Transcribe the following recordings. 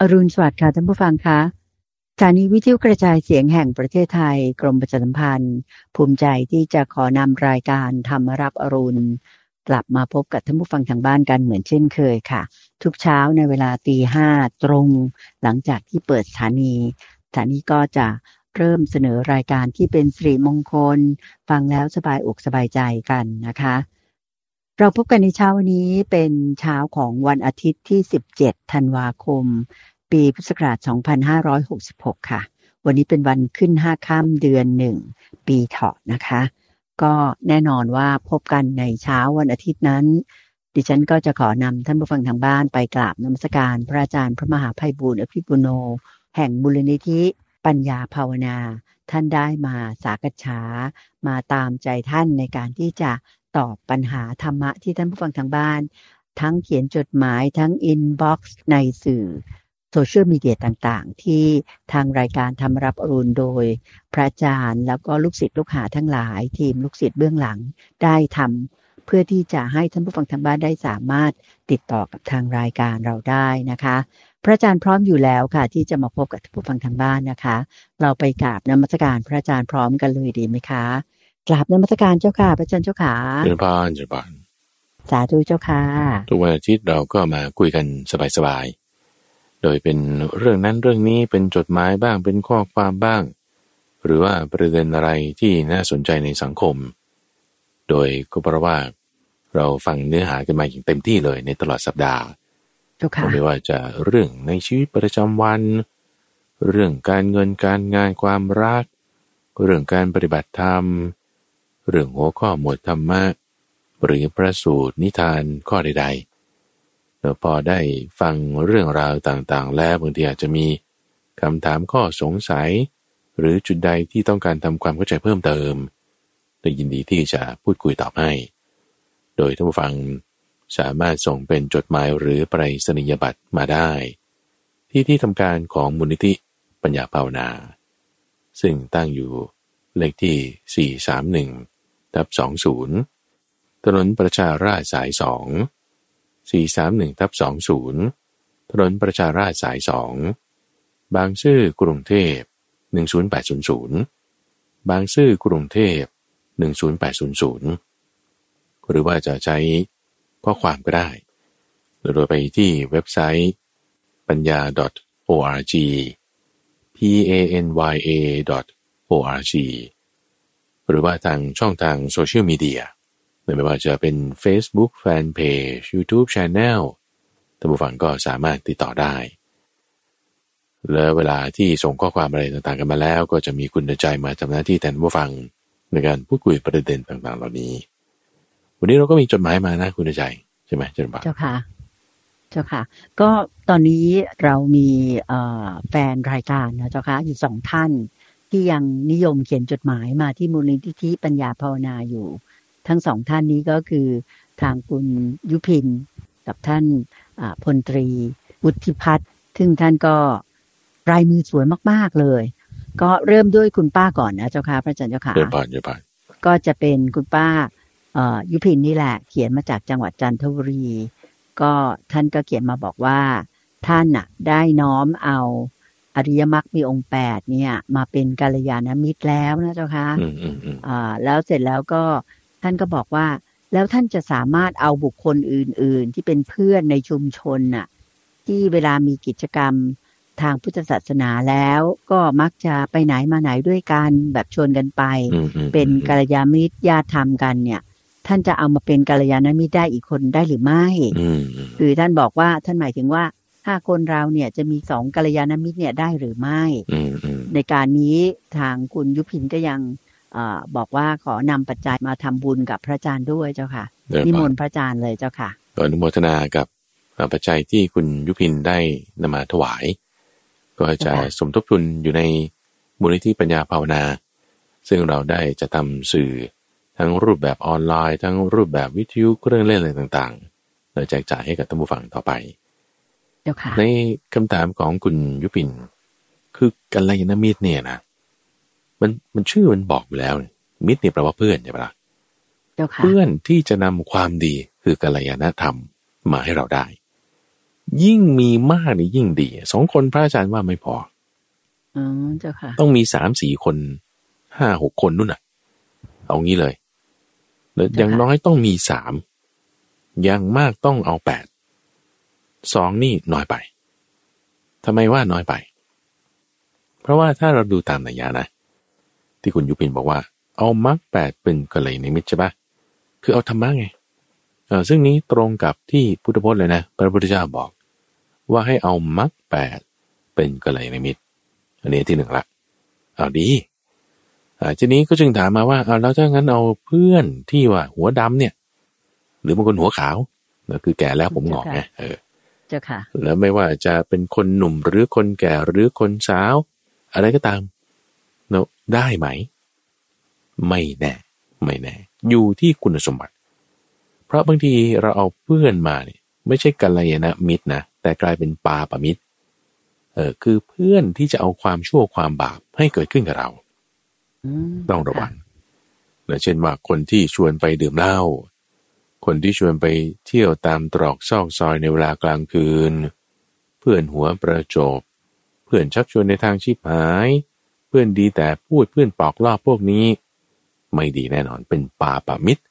อรุณสวัสดิ์ค่ะท่านผู้ฟังคะสถานีวิทยุกระจายเสียงแห่งประเทศไทย กรมประชาสัมพันธ์ ภูมิใจที่จะขอนำรายการธรรมรับอรุณ กลับมาพบกับท่านผู้ฟังทางบ้านกันเหมือนเช่นเคยค่ะ ทุกเช้าในเวลาตีห้าตรง หลังจากที่เปิดสถานี สถานีก็จะเริ่มเสนอรายการที่เป็นสิริมงคล ฟังแล้วสบายอกสบายใจกันนะคะ เราพบกันในเช้าวันนี้เป็นเช้าของวันอาทิตย์ที่ 17 ธันวาคม ปีพุทธศักราช 2566 ค่ะ วันนี้เป็นวันขึ้น 5 ค่ำเดือน 1 ปีเถาะนะคะ ก็แน่นอนว่าพบกันในเช้าวันอาทิตย์นั้น ดิฉันก็จะขอนำท่านผู้ฟังทางบ้านไปกราบนมัสการพระอาจารย์พระมหาภัยบูร์อภิปุโน แห่งมูลนิธิปัญญาภาวนา ท่านได้มาสากฉามาตามใจท่านในการที่จะ ตอบปัญหาธรรมะที่ท่านผู้ฟังทางบ้าน ทั้งเขียนจดหมายทั้งอินบ็อกซ์ในสื่อโซเชียลมีเดียต่างๆ ที่ทางรายการธรรมะรับอรุณโดย พระอาจารย์แล้วก็ลูกศิษย์ลูกหาทั้งหลาย ทีมลูกศิษย์เบื้องหลังได้ทำเพื่อที่จะให้ท่านผู้ฟังทางบ้านได้สามารถติดต่อกับทางรายการเราได้นะคะ พระอาจารย์พร้อมอยู่แล้วค่ะ ที่จะมาพบกับท่านผู้ฟังทางบ้านนะคะ เราไปกราบนมัสการพระอาจารย์พร้อมกันเลยดีไหมคะ กราบนมัสการเจ้าค่ะพระอาจารย์เจ้าค่ะเจริญพรเจริญพรสาธุเจ้าค่ะ ทุกวันอาทิตย์เราก็มาคุยกันสบายๆ โดยเป็นเรื่องนั้นเรื่องนี้เป็นจดหมายบ้างเป็นข้อความบ้าง หรือว่าประเด็นอะไรที่น่าสนใจในสังคม โดยก็เพราะว่าเราฟังเนื้อหากันมาอย่างเต็มที่เลยในตลอดสัปดาห์เจ้าค่ะไม่ว่าจะเรื่องในชีวิตประจำวัน เรื่องการเงินการงานความรัก เรื่องการปฏิบัติธรรม เรื่องหัวข้อหมวดธรรมะ หรือพระสูตรนิทานข้อใดๆแล้วพอได้ฟังเรื่องราวต่างๆ แล้วบางทีอาจจะมีคำถามข้อสงสัย หรือจุดใดที่ต้องการทำความเข้าใจเพิ่มเติมโดยยินดีที่จะพูดคุยตอบให้ โดยท่านผู้ฟังสามารถส่งเป็นจดหมายหรือไปรษณียบัตรมาได้ ที่ที่ทำการของมูลนิธิปัญญาภาวนา ซึ่งตั้งอยู่เลขที่ 431 ทับ20 ถนนประชาราษฎร์สาย 2 431ทับ20 ถนนประชาราษฎร์สาย 2 บางซื่อกรุงเทพ 10800 บางซื่อกรุงเทพ 10800 หรือว่าจะใช้ข้อความก็ได้ โดยไปที่เว็บไซต์ปัญญา .org p a n y a org หรือว่าทางช่องทางโซเชียลมีเดียไม่ว่าจะเป็น Facebook Fanpage YouTube Channel ท่านผู้ฟังก็สามารถติดต่อได้ และเวลาที่ส่งข้อความอะไรต่างๆกันมาแล้ว ก็จะมีคุณใจมาทำหน้าที่แทนผู้ฟังในการพูดคุยประเด็นต่างๆ เหล่านี้ วันนี้เราก็มีจดหมายมานะคุณใจใช่ไหมเจนบาเจ้าค่ะ เจ้าค่ะ ก็ตอนนี้เรามีแฟนรายการนะเจ้าค่ะอยู่สองท่าน ที่ยังนิยมเขียนจดหมายมาที่มูลนิธิปัญญาภาวนาอยู่ ทั้งสองท่านนี้ก็คือทางคุณยุพินกับท่านพลตรีวุฒิพัฒน์ซึ่งท่านก็รายมือสวยมาก ๆ เลย ก็เริ่มด้วยคุณป้าก่อนนะเจ้าค่ะพระอาจารย์เจ้าค่ะเดินผ่านเดินผ่านก็จะเป็นคุณป้ายุพินนี่แหละ เขียนมาจากจังหวัดจันทบุรี ก็ท่านก็เขียนมาบอกว่า ท่านน่ะ ได้น้อมเอา อริยมรรคมีองค์แปดเนี่ย มาเป็นกัลยาณมิตรแล้วนะเจ้าค่ะอ่าแล้วเสร็จแล้วก็ท่านก็บอกว่า แล้วท่านจะสามารถเอาบุคคลอื่น ๆ ที่เป็นเพื่อนในชุมชนน่ะ ที่เวลามีกิจกรรมทางพุทธศาสนาแล้วก็มักจะไปไหนมาไหนด้วยกันแบบชวนกันไป เป็นกัลยาณมิตรญาติธรรมกันเนี่ย ท่านจะเอามาเป็นกัลยาณมิตรได้อีกคนได้หรือไม่ คือท่านบอกว่าท่านหมายถึงว่า ถ้าคนเราเนี่ยจะมีสองกัลยาณมิตรเนี่ยได้หรือไม่ในการนี้ทางคุณยุพินก็ยังอบอกว่าขอนำปัจจัยมาทำบุญกับพระอาจารย์ด้วยเจ้าค่ะ นิมนต์พระอาจารย์เลยเจ้าค่ะก็อนุโมทนากับปัจจัยที่คุณยุพินได้นำมาถวาย ก็จะสมทบทุนอยู่ในมูลนิธิปัญญาภาวนา ซึ่งเราได้จะทำสื่อทั้งรูปแบบออนไลน์ ทั้งรูปแบบวิทยุเครื่องเล่นอะไรต่างๆเราแจกจ่ายให้กับท่านผู้ฟังต่อไป ในคำถามของคุณยุพิน คือกัลยาณมิตรเนี่ยนะมันมันชื่อมันบอกอยู่แล้ว มิตรเนี่ยแปลว่าเพื่อนใช่ปะล่ะเพื่อนที่จะนำความดีคือกัลยาณธรรมมาให้เราได้ ยิ่งมีมากนี่ยิ่งดีสองคนพระอาจารย์ว่าไม่พออ๋อเจ้าค่ะ ต้องมีสามสี่คนห้าหกคนนู่นน่ะ เอางี้เลยแล้วอย่างน้อยต้องมีสามอย่างมากต้องเอาแปด สองนี่น้อยไปทำไมว่าน้อยไป เพราะว่าถ้าเราดูตามนัยยะนะ ที่คุณยุพินบอกว่า เอามรรคแปดเป็นกเลยในมิตรใช่ปะคือเอาธรรมะไงเออซึ่งนี้ตรงกับที่พุทธพจน์เลยนะ พระพุทธเจ้าบอก ว่าให้เอามรรคแปดเป็นกเลยในมิตรอันนี้ที่หนึ่งละเอาดีอาทีนี้ก็จึงถามมาว่าเอาแล้วถ้างั้นเอาเพื่อนที่ว่าหัวดำเนี่ย หรือบางคนหัวขาวก็คือแก่แล้วผมหงอกไงเออ เจ้าค่ะ แล้วไม่ว่าจะเป็นคนหนุ่มหรือคนแก่หรือคนสาว อะไรก็ตามเนาะได้ไหม ไม่แน่ ไม่แน่ อยู่ที่คุณสมบัติ เพราะบางทีเราเอาเพื่อนมาเนี่ยไม่ใช่กัลยาณมิตรนะแต่กลายเป็นปาปมิตรเออคือเพื่อนที่จะเอาความชั่วความบาปให้เกิดขึ้นกับเราอืมต้องระวังนะเช่นว่าคนที่ชวนไปดื่มเหล้า คนที่ชวนไปเที่ยวตามตรอกซอกซอยในเวลากลางคืน เพื่อนหัวประจบ เพื่อนชักชวนในทางชีพหาย เพื่อนดีแต่พูดเพื่อนปอกลอบพวกนี้ ไม่ดีแน่นอนเป็นปาปามิตร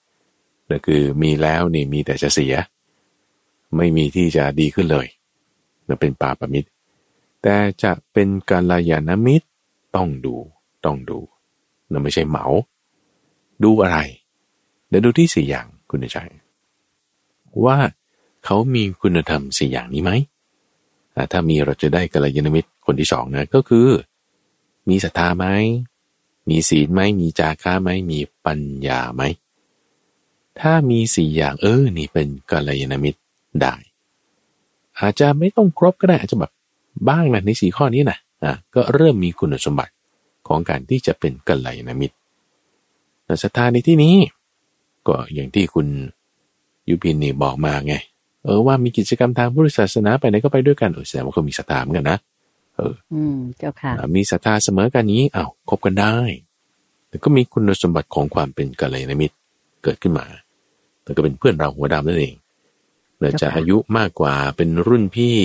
นั่นคือมีแล้วนี่มีแต่จะเสีย ไม่มีที่จะดีขึ้นเลยนั่นเป็นปาปามิตร แต่จะเป็นการลายานมิตรต้องดูต้องดูนั่นไม่ใช่เหมา ดูอะไรเดี๋ยวดูที่สี่อย่างคุณชัย ว่าเขามีคุณธรรมสี่อย่างนี้ไหม ถ้ามีเราจะได้กัลยาณมิตรคนที่สองนะก็คือ มีศรัทธาไหม มีศีลไหม มีจาระไหม มีปัญญาไหม ถ้ามีสี่อย่างเออ นี่เป็นกัลยาณมิตรได้ อาจจะไม่ต้องครบก็ได้อาจจะแบบบ้างนะในสี่ข้อนี้นะอะก็เริ่มมีคุณสมบัติของการที่จะเป็นกัลยาณมิตรศรัทธาในที่นี้ ก็อย่างที่คุณ ยุพินนี่บอกมาไง เออว่ามีกิจกรรมทางพุทธศาสนาไปไหนก็ไปด้วยกันเออแสดงว่าเขามีศรัทธาเหมือนกันนะอืมเจ้าค่ะอ่ามีศรัทธาเสมอกันนี้อ้าวคบกันได้ แต่ก็มีคุณสมบัติของความเป็นกัลยาณมิตรเกิดขึ้นมา แต่ก็เป็นเพื่อนเราหัวดำนั่นเองเนื่องจากเจ้าค่ะอายุมากกว่าเป็นรุ่นพี่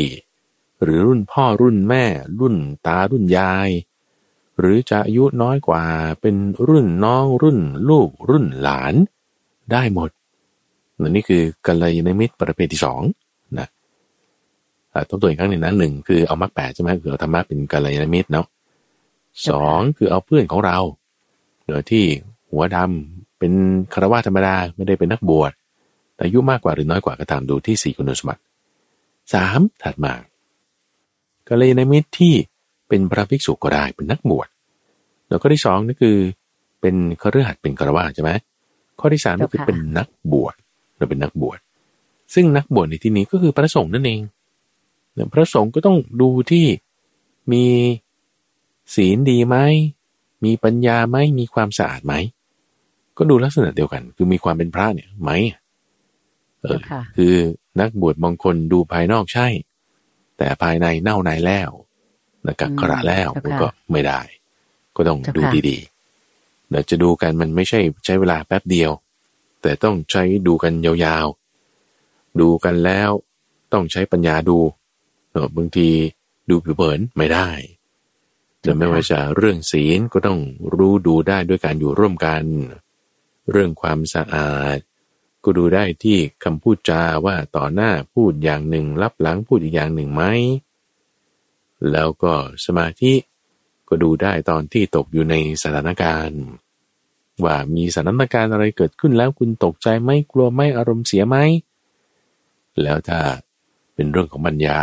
หรือรุ่นพ่อรุ่นแม่ รุ่นตารุ่นยาย หรือจะอายุน้อยกว่าเป็นรุ่นน้องรุ่นลูกรุ่นหลาน ได้หมดและ นี่คือกัลยาณมิตรประเภทที่สองนะอ่าต้องตัวอีกครั้งหนึ่งนะหนึ่งคือเอามรรคแปดใช่ไหมคือเอาธรรมะเป็นกัลยาณมิตรเนาะสองคือเอาเพื่อนของเราโดยที่หัวดำเป็นคารวะธรรมดาไม่ได้เป็นนักบวชแต่อายุมากกว่าหรือน้อยกว่าก็ตามดูที่สี่คุณสมบัติสามถัดมากัลยาณมิตรที่เป็นพระภิกษุก็ได้เป็นนักบวชแล้วก็ที่สองนั่นคือเป็นคฤหัสถ์เป็นคารวะใช่ไหมข้อที่สามก็คือเจ้าค่ะเป็นนักบวช เราเป็นนักบวช ซึ่งนักบวชในที่นี้ก็คือพระสงฆ์นั่นเองเนี่ยพระสงฆ์ก็ต้องดูที่มีศีลดีไหม มีปัญญาไหม มีความสะอาดไหม ก็ดูลักษณะเดียวกัน คือมีความเป็นพระเนี่ยไหมเออเจ้าค่ะคือนักบวชบางคนดูภายนอกใช่ แต่ภายในเน่าในแล้วนะกักขระแล้วเจ้าค่ะก็ไม่ได้ ก็ต้องเจ้าดูค่ะดีๆเดี๋ยวจะดูกันมันไม่ใช่ใช้เวลาแป๊บเดียว แต่ต้องใช้ดูกันยาวๆ ดูกันแล้วต้องใช้ปัญญาดูเออบางทีดูผิวเผินไม่ได้แต่ไม่ว่าจะเรื่องศีลก็ต้องรู้ดูได้ด้วยการอยู่ร่วมกัน เรื่องความสะอาด ก็ดูได้ที่คำพูดจาว่าต่อหน้าพูดอย่างหนึ่งรับหลังพูดอีกอย่างหนึ่งไหมแล้วก็สมาธิก็ดูได้ตอนที่ตกอยู่ในสถานการณ์ ว่ามีสถานการณ์อะไรเกิดขึ้นแล้วคุณตกใจไหมกลัวไหมอารมณ์เสียไหม แล้วถ้าเป็นเรื่องของปัญญา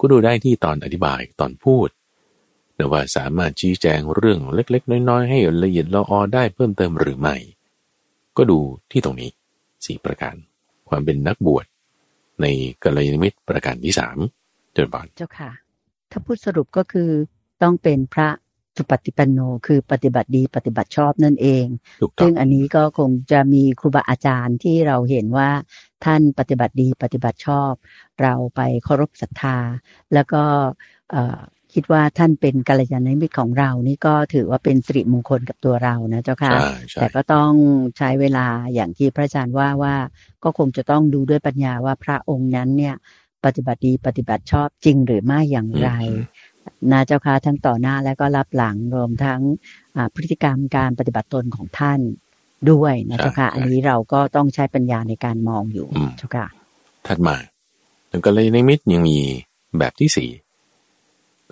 ก็ดูได้ที่ตอนอธิบายตอนพูดแต่ว่าสามารถชี้แจงเรื่องเล็ก ๆ น้อย ๆ ให้ละเอียดละออได้เพิ่มเติมหรือไม่ ก็ดูที่ตรงนี้สี่ประการ ความเป็นนักบวชในกัลยาณมิตรประการที่สามเจริญบานเจ้าค่ะ ถ้าพูดสรุปก็คือต้องเป็นพระ สุปฏิปันโนคือปฏิบัติดีปฏิบัติชอบนั่นเองถูกต้อซึ่งงอันนี้ก็คงจะมีครูบาอาจารย์ที่เราเห็นว่าท่านปฏิบัติดีปฏิบัติชอบ เราไปเคารพศรัทธา แล้วก็เอ่อคิดว่าท่านเป็นกัลยาณมิตรของเรานี่ก็ถือว่าเป็นสิริมงคลกับตัวเรานะเจ้าค่ะใช่ใช่แต่ก็ต้องใช้เวลาอย่างที่พระอาจารย์ว่าว่าก็คงจะต้องดูด้วยปัญญาว่าพระองค์นั้นเนี่ยปฏิบัติดีปฏิบัติชอบจริงหรือไม่อย่างไร นะเจ้าค่ะทั้งต่อหน้าและก็รับหลังรวมทั้งพฤติกรรมการปฏิบัติตนของท่านด้วยนะเจ้าค่ะอันนี้เราก็ต้องใช้ปัญญาในการมองอยู่เจ้าค่ะถัดมาถึงก็เลยในมิตรยังมีแบบที่สี่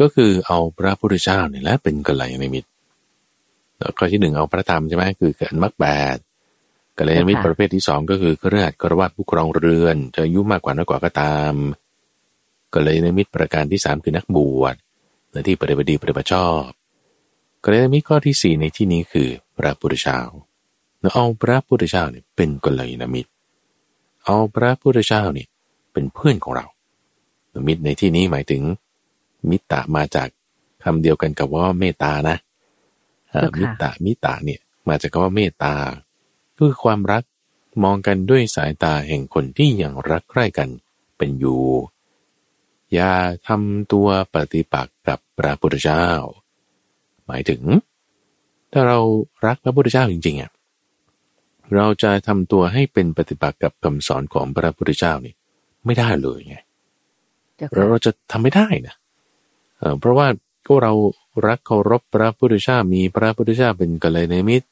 ก็คือเอาพระพุทธเจ้าเนี่ยแหละเป็นกัลยาณมิตรแล้วก็ที่หนึ่งเอาพระธรรมใช่ไหมคือเกิดมรรคแปดกัลยาณมิตรประเภทที่สองก็คือเครือขัดกระวัดผู้ครองเรือน จะอายุมากกว่าน้อยกว่าก็ตามกัลยาณมิตรประการที่สามคือนักบวช และที่ปฏิบัติดีปฏิบัติชอบกัลยาณมิข้อที่สี่ในที่นี้คือพระพุทธเจ้าเราเอาพระพุทธเจ้าเนี่ยเป็นกัลยาณมิตร เอาพระพุทธเจ้าเนี่ยเป็นเพื่อนของเรามิตรในที่นี้หมายถึง มิตรมาจากคำเดียวกันกับว่าเมตตานะมิตรมิตรเนี่ยมาจากคำว่าเมตตาคือความรักมองกันด้วยสายตาแห่งคนที่ยังรักใคร่กันเป็นอยู่ อย่าทำตัวปฏิปักษ์กับพระพุทธเจ้า หมายถึง ถ้าเรารักพระพุทธเจ้าจริงๆอะเราจะทำตัวให้เป็นปฏิปักษ์กับคำสอนของพระพุทธเจ้านี่ไม่ได้เลยไงเราจะทำไม่ได้นะเพราะว่าก็เรารักเคารพพระพุทธเจ้ามีพระพุทธเจ้าเป็นกัลยาณมิตร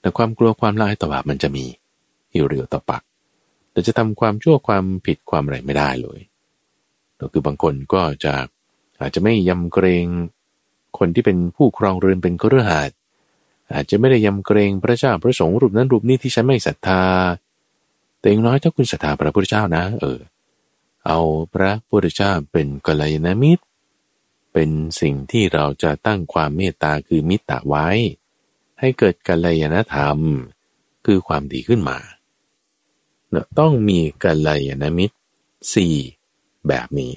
แต่ความกลัวความลายต่อบาปมันจะมีอยู่เรียวต่อปักแต่จะทำความชั่วความผิดความอะไรไม่ได้เลย ก็คือบางคนก็จะอาจจะไม่ยำเกรงคนที่เป็นผู้ครองเรือนเป็นเครือข่ายอาจจะไม่ได้ยำเกรงพระเจ้าพระสงฆ์รูปนั้นรูปนี้ที่ฉันไม่ศรัทธา แต่อย่างน้อยถ้าคุณศรัทธาพระพุทธเจ้านะ เออ เอาพระพุทธเจ้าเป็นกัลยาณมิตร เป็นสิ่งที่เราจะตั้งความเมตตาคือมิตรไว้ ให้เกิดกัลยาณธรรม คือความดีขึ้นมาเนะต้องมีกัลยาณมิตรสี่ แบบนี้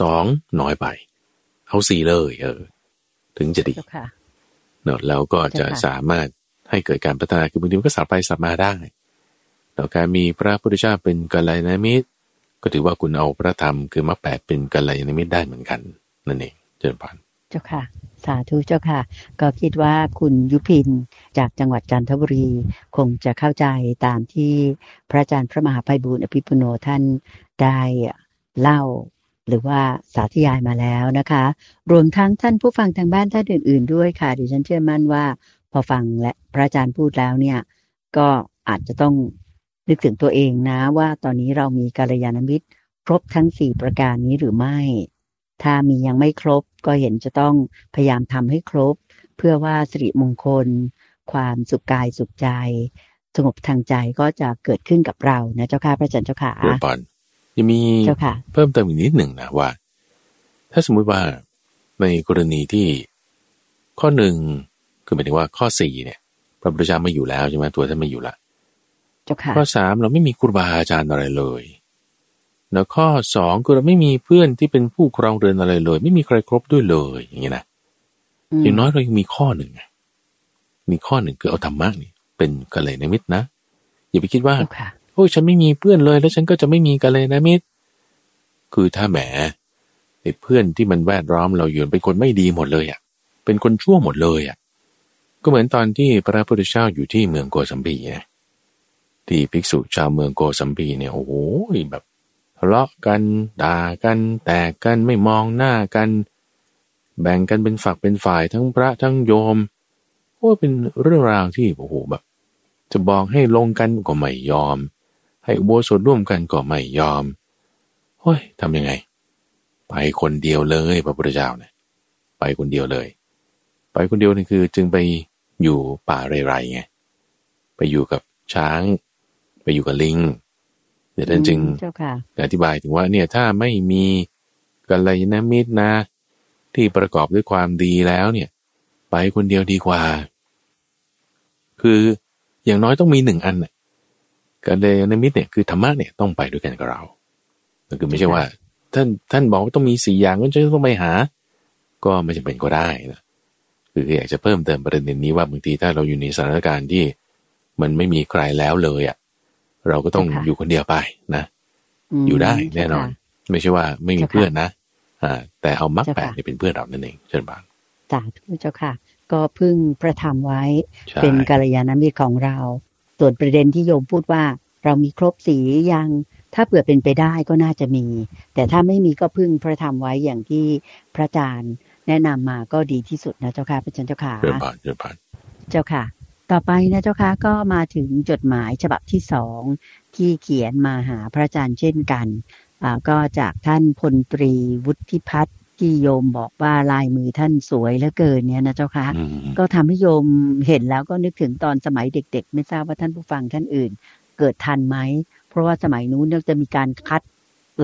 สองน้อยไป เอาสี่เลย เออ ถึงจะดีเนอะแล้วก็จะสามารถให้เกิดการพัฒนาคือบางทีมันก็สับไปสับมาได้แล้วการมีพระพุทธเจ้าเป็นกัลยาณมิตร ก็ถือว่าคุณเอาพระธรรมคือมรรคแปดเป็นกัลยาณมิตรได้เหมือนกัน นั่นเองเจริญพรเจ้าค่ะ สาธุเจ้าค่ะ ก็คิดว่าคุณยุพินจากจังหวัดจันทบุรีคงจะเข้าใจตามที่พระอาจารย์พระมหาภัยบุญอภิปุโนท่านได้เล่าหรือว่าสาธยายมาแล้วนะคะ รวมทั้งท่านผู้ฟังทางบ้านท่านอื่น ๆ ด้วยค่ะดิฉันเชื่อมั่นว่า พอฟังและพระอาจารย์พูดแล้วเนี่ย ก็อาจจะต้องนึกถึงตัวเองนะว่าตอนนี้เรามีกัลยาณมิตร ครบทั้งสี่ประการนี้หรือไม่ ถ้ามียังไม่ครบก็เห็นจะต้องพยายามทำให้ครบ เพื่อว่าสิริมงคล ความสุขกายสุขใจ สงบทางใจก็จะเกิดขึ้นกับเรานะเจ้าค่ะพระอาจารย์เจ้าค่ะเดี๋ยวปอนยังมีเพิ่มเติมอีกนิดหนึ่งนะว่า ถ้าสมมุติว่าในกรณีที่ข้อหนึ่งคือหมายถึงว่าข้อสี่เนี่ยพระพุทธเจ้าไม่อยู่แล้วใช่ไหมตัวท่านไม่อยู่ละข้อสามเราไม่มีครูบาอาจารย์อะไรเลย แล้วข้อสองคือเราไม่มีเพื่อนที่เป็นผู้ครองเรือนอะไรเลย ไม่มีใครครบด้วยเลย อย่างนี้นะอย่างน้อยเรายังมีข้อหนึ่งมีข้อหนึ่งคือเอาธรรมะนี่เป็นกัลยาณมิตรนะอย่าไปคิดว่าโอ้ยฉันไม่มีเพื่อนเลย แล้วฉันก็จะไม่มีกัลยาณมิตร คือถ้าแหมไอ้เพื่อนที่มันแวดล้อมเราอยู่เป็นคนไม่ดีหมดเลยอะ เป็นคนชั่วหมดเลยอะ ก็เหมือนตอนที่พระพุทธเจ้าอยู่ที่เมืองโกสัมพีไงที่ภิกษุชาวเมืองโกสัมพีเนี่ยโอ้โหแบบทะ เลาะกันด่ากันแตกกันไม่มองหน้ากัน แบ่งกันเป็นฝักเป็นฝ่ายทั้งพระทั้งโยมโอ้เป็นเรื่องราวที่โอ้โหแบบ จะบอกให้ลงกันก็ไม่ยอม ให้อุโบสถร่วมกันก็ไม่ยอมโอ้ยทำยังไง ไปคนเดียวเลยพระพุทธเจ้าเนี่ยไปคนเดียวเลย ไปคนเดียวนี่คือ จึงไปอยู่ป่าไรๆไงไปอยู่กับช้าง ไปอยู่กับลิง เดี๋ยวท่านจึงอธิบายถึงว่าเนี่ยถ้าไม่มีกัลยาณมิตรนะ ที่ประกอบด้วยความดีแล้วเนี่ย ไปคนเดียวดีกว่า คืออย่างน้อยต้องมีหนึ่งอันกัลยาณมิตรเนี่ยคือธรรมะเนี่ยต้องไปด้วยกันกับเราคือไม่ใช่ว่า ท่านท่านบอกว่าต้องมีสี่อย่างก็จะต้องไปหา ก็ไม่จำเป็นก็ได้นะคืออยากจะเพิ่มเติมประเด็นนี้ว่าบางทีถ้าเราอยู่ในสถานการณ์ที่ มันไม่มีใครแล้วเลยอะ เราก็ต้องอยู่คนเดียวไปนะ อยู่ได้แน่นอน ไม่ใช่ว่าไม่มีเพื่อนนะอ่าแต่เอามรรคแปดเป็นเพื่อนเรานั่นเองเชิญบางสาธุเจ้าค่ะ ก็พึ่งพระธรรมไว้เป็นกัลยาณมิตรของเรา ส่วนประเด็นที่โยมพูดว่า เรามีครบสียังถ้าเผื่อเป็นไปได้ก็น่าจะมี แต่ถ้าไม่มีก็พึ่งพระธรรมไว้อย่างที่พระอาจารย์แนะนำมาก็ดีที่สุดนะเจ้าค่ะพระอาจารย์เจ้าค่ะเจริญพรเจริญพรเจ้าค่ะ ต่อไปนะเจ้าค่ะก็มาถึงจดหมายฉบับที่สองที่เขียนมาหาพระอาจารย์เช่นกันอ่าก็จากท่านพลตรีวุฒิพัฒน์ที่โยมบอกว่าลายมือท่านสวยเหลือเกินเนี่ยนะเจ้าค่ะอืมก็ทำให้โยมเห็นแล้วก็นึกถึงตอนสมัยเด็ก ๆ ไม่ทราบว่าท่านผู้ฟังท่านอื่น เกิดทันไหม เพราะว่าสมัยนู้นเนี่ยจะมีการคัด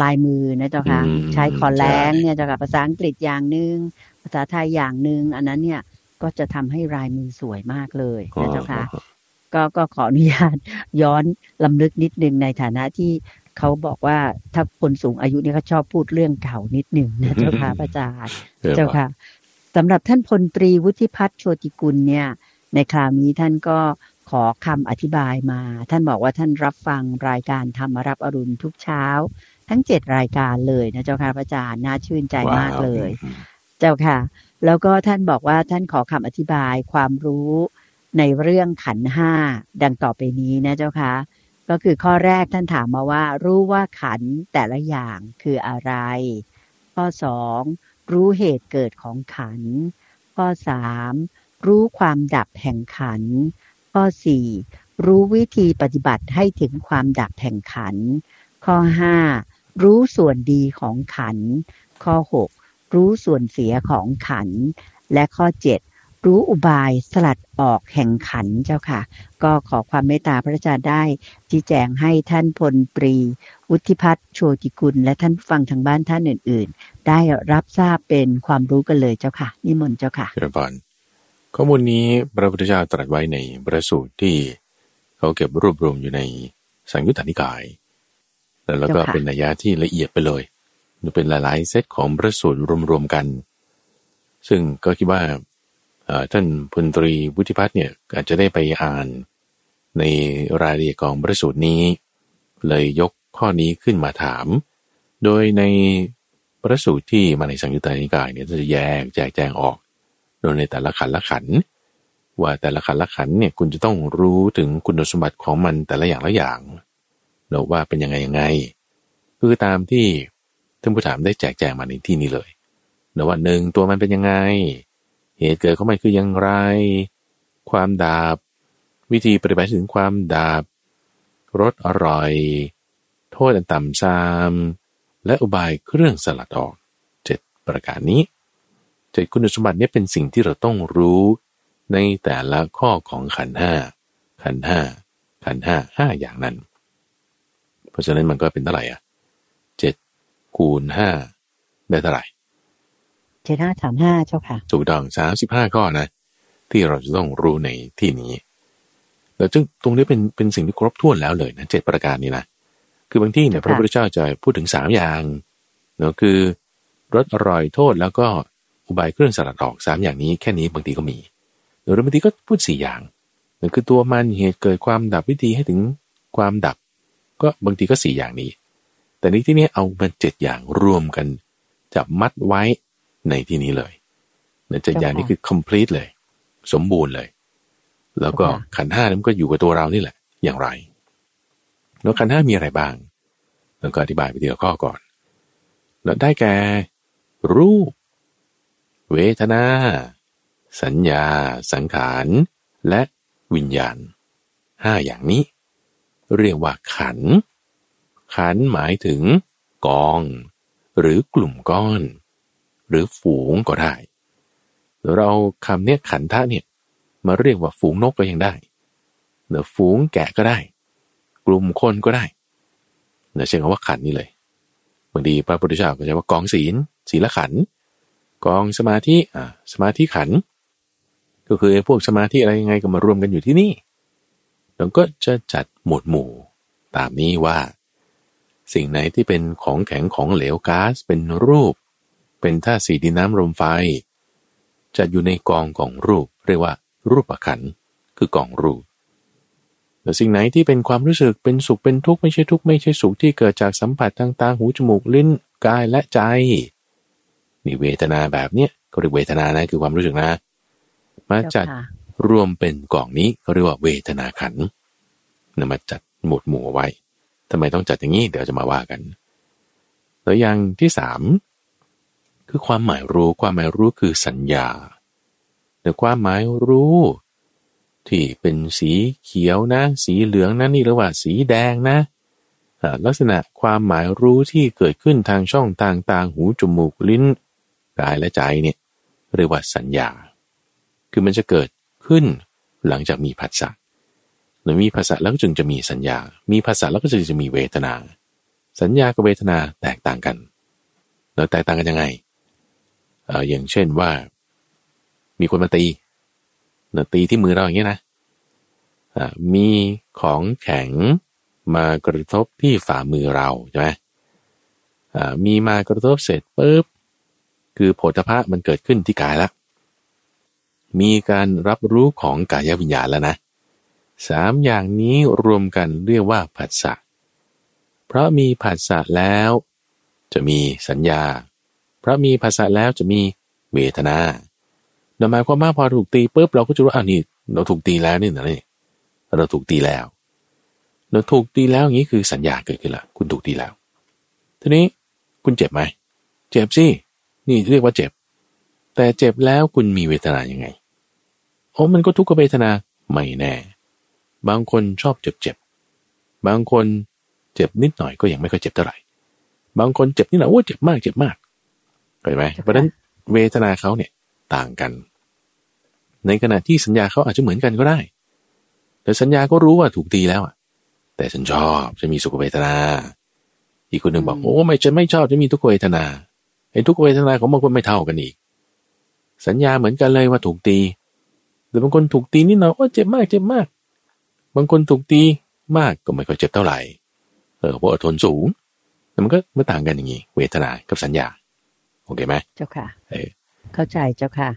ลายมือนะเจ้าค่ะอืมใช้คอแรงใช่เนี่ยเจ้าค่ะภาษาอังกฤษอย่างหนึ่งภาษาไทยอย่างหนึ่งอันนั้นเนี่ย ก็จะทำให้ลายมือสวยมากเลยนะเจ้าค่ะก็ก็ขออนุญาตย้อนลำลึกนิดนึงในฐานะที่เขาบอกว่าถ้าคนสูงอายุเนี่ยเขาชอบพูดเรื่องเก่านิดหนึ่งนะเจ้าค่ะพระอาจารย์จริญพรเจ้าค่ะสำหรับท่านพลตรีวุฒิพัฒน์โชติกุลเนี่ย ในคราวนี้ท่านก็ขอคำอธิบายมา ท่านบอกว่าท่านรับฟังรายการธรรมรับอรุณทุกเช้า ทั้งเจ็ดรายการเลยนะเจ้าค่ะพระอาจารย์น่าชื่นใจมากเลยอืมเจ้าค่ะ แล้วก็ท่านบอกว่าท่านขอคำอธิบายความรู้ในเรื่องขันห้าดังต่อไปนี้นะเจ้าค่ะก็คือข้อแรกท่านถามมาว่า รู้ว่าขันแต่ละอย่างคืออะไร ข้อสองรู้เหตุเกิดของขัน ข้อสามรู้ความดับแห่งขัน ข้อสี่รู้วิธีปฏิบัติให้ถึงความดับแห่งขัน ข้อห้ารู้ส่วนดีของขัน ข้อหก รู้ส่วนเสียของขันธ์และข้อ 7 รู้อุบายสลัดออกแห่งขันธ์เจ้าค่ะ ก็ขอความเมตตาพระอาจารย์ได้ ชี้แจงให้ท่านพลปรี วุฒิพัฒน์โชติกุล และท่านผู้ฟังทางบ้านท่านอื่น ๆ ได้รับทราบเป็นความรู้กันเลยเจ้าค่ะ นิมนต์เจ้าค่ะเจริญพรข้อมูลนี้พระพุทธเจ้าตรัสไว้ในพระสูตรที่เขาเก็บรวบรวมอยู่ในสังยุตตนิกาย แล้วแล้วก็เจ้าค่ะเป็นนัยยะที่ละเอียดไปเลย เป็นหลาย ๆ เซตของพระสูตรรวม ๆ กัน ซึ่งก็คิดว่าท่านพลตรีวุฒิพัฒน์เนี่ยอาจจะได้ไปอ่านในรายละเอียดของพระสูตรนี้ เลยยกข้อนี้ขึ้นมาถาม โดยในพระสูตรที่มาในสังยุตตนิกายเนี่ยจะแยกแจกแจงออก โดยในแต่ละขันละขัน ว่าแต่ละขันละขันเนี่ยคุณจะต้องรู้ถึงคุณสมบัติของมันแต่ละอย่างละอย่างเนอะว่าเป็นยังไงยังไง คือตามที่ ท่านผู้ถามได้แจกแจงมาในที่นี้เลยนะว่าหนึ่งตัวมันเป็นยังไง เหตุเกิดของมันคืออยังไร ความดาบ วิธีปฏิบัติถึงความดาบรสอร่อย โทษอันต่ำซาม และอุบายเครื่องสลัดออกเจ็ดประการนี้เจ็ดคุณสมบัตินี้เป็นสิ่งที่เราต้องรู้ในแต่ละข้อของขันห้าขันห้าขันห้าห้าอย่างนั้น เพราะฉะนั้นมันก็เป็นเท่าไหร่อะ คูณห้าได้เท่าไหร่เจ็ดห้าสามห้าเจ้าค่ะถูกต้องสามสิบห้าข้อนะ ที่เราจะต้องรู้ในที่นี้แล้วจึงตรงนี้เป็นเป็นสิ่งที่ครบถ้วนแล้วเลยนะเจ็ดประการนี้นะคือบางที่เนี่ยพระพุทธเจ้าจะพูดถึงสามอย่างเนาะคือรสอร่อยโทษแล้วก็อุบายเครื่องสลัดออกสามอย่างนี้แค่นี้บางทีก็มีหรือบางทีก็พูดสี่อย่างนั่นคือตัวมันเหตุเกิดความดับวิธีให้ถึงความดับ ก็บางทีก็สี่อย่างนี้ แต่ในที่นี้เอามาเจ็ดอย่างรวมกัน จับมัดไว้ในที่นี้เลยในเจ็ดอย่างนี้คือ complete เลย สมบูรณ์เลย แล้วก็ขันธ์ห้านั้นก็อยู่กับตัวเรานี่แหละ อย่างไร แล้วขันธ์ห้ามีอะไรบ้าง แล้วก็อธิบายไปทีละข้อก่อนแล้วได้แก่ รูป เวทนา สัญญา สังขารและวิญญาณห้าอย่างนี้ เรียกว่าขันธ์ ขันหมายถึงกอง หรือกลุ่มก้อน หรือฝูงก็ได้ เราคำเนี้ยขันธะเนี่ยมาเรียกว่าฝูงนกก็ยังได้เนือฝูงแกะก็ได้ กลุ่มคนก็ได้เนือใช้คำว่าขันนี่เลยบางทีพระพุทธเจ้าก็จะว่ากองศีลศีลขัน กองสมาธิอ่าสมาธิขัน ก็คือพวกสมาธิอะไรยังไงก็มารวมกันอยู่ที่นี่แล้วก็จะจัดหมวดหมู่ ตามนี้ว่า สิ่งไหนที่เป็นของแข็งของเหลวก๊าซเป็นรูป เป็นธาตุสีดินน้ำลมไฟจะอยู่ในกองของรูป เรียกว่า รูปขันธ์คือกองรูปแต่สิ่งไหนที่เป็นความรู้สึกเป็นสุขเป็นทุกข์ไม่ใช่ทุกข์ไม่ใช่สุขที่เกิดจากสัมผัสทางตาหูจมูกลิ้นกายและใจนี่เวทนาแบบเนี้ยเขาเรียกเวทนานะคือความรู้สึกนะ มาจัดเจ้าค่ะรวมเป็นกล่องนี้เขาเรียกว่าเวทนาขันธ์นำมาจัดหมวดหมู่เอาไว้ ทำไมต้องจัดอย่างนี้เดี๋ยวจะมาว่ากัน แล้วอย่างที่สามคือความหมายรู้ความหมายรู้คือสัญญาแต่ความหมายรู้ ที่เป็นสีเขียวนะ สีเหลืองนะนี่หรือว่าสีแดงนะลักษณะความหมายรู้ที่เกิดขึ้นทางช่องทางตางหูจมูกลิ้นกายและใจเนี่ยเรียกว่าสัญญา คือมันจะเกิดขึ้นหลังจากมีผัสสะ หรือมีภาษาแล้วจึงจะมีสัญญา มีภาษาแล้วก็จึงจะมีเวทนา สัญญากับเวทนาแตกต่างกัน แล้วแตกต่างกันยังไงเอออย่างเช่นว่า มีคนมาตีเนตีที่มือเราอย่างเงี้ยนะมีของแข็งมากระทบที่ฝ่ามือเราใช่ไหมมีมากระทบเสร็จปุ๊บคือโผฏฐะมันเกิดขึ้นที่กายแล้วมีการรับรู้ของกายวิญญาณแล้วนะ สามอย่างนี้รวมกันเรียกว่าผัสสะ เพราะมีผัสสะแล้ว จะมีสัญญา เพราะมีภาษาแล้วจะมีเวทนาหมายความว่าพอถูกตีปุ๊บเราก็จะรู้อ่านี่เราถูกตีแล้วนี่นะนี่เราถูกตีแล้ว เราถูกตีแล้วอย่างนี้คือสัญญาเกิดขึ้นละคุณถูกตีแล้ว ทีนี้คุณเจ็บไหม เจ็บสิ นี่เรียกว่าเจ็บ แต่เจ็บแล้วคุณมีเวทนายังไง โอ้มันก็ทุกขเวทนาไม่แน่ บางคนชอบเจ็บเจ็บ บางคนเจ็บนิดหน่อยก็ยังไม่ค่อยเจ็บเท่าไหร่ บางคนเจ็บนิดหน่อยโอ้เจ็บมากเจ็บมากเข้าใจไหมเพราะฉะนั้นเวทนาเขาเนี่ยต่างกัน ในขณะที่สัญญาเขาอาจจะเหมือนกันก็ได้ แต่สัญญาก็รู้ว่าถูกตีแล้วอะ แต่ฉันชอบจะมีสุขเวทนา อีกคนหนึ่งบอกโอ้ไม่ฉันไม่ชอบจะมีทุกเวทนาไอ้ทุกเวทนาของบางคนไม่เท่ากันอีก สัญญาเหมือนกันเลยว่าถูกตี แต่บางคนถูกตีนิดหน่อยโอ้เจ็บมากเจ็บมาก บางคนถูกตีมากก็ไม่ค่อยเจ็บเท่าไหร่ เออเพราะอดทนสูงแต่มันก็ไม่ต่างกันอย่างนี้ เวทนากับสัญญา โอเคไหมเจ้าค่ะ เออ เข้าใจเจ้าค่ะ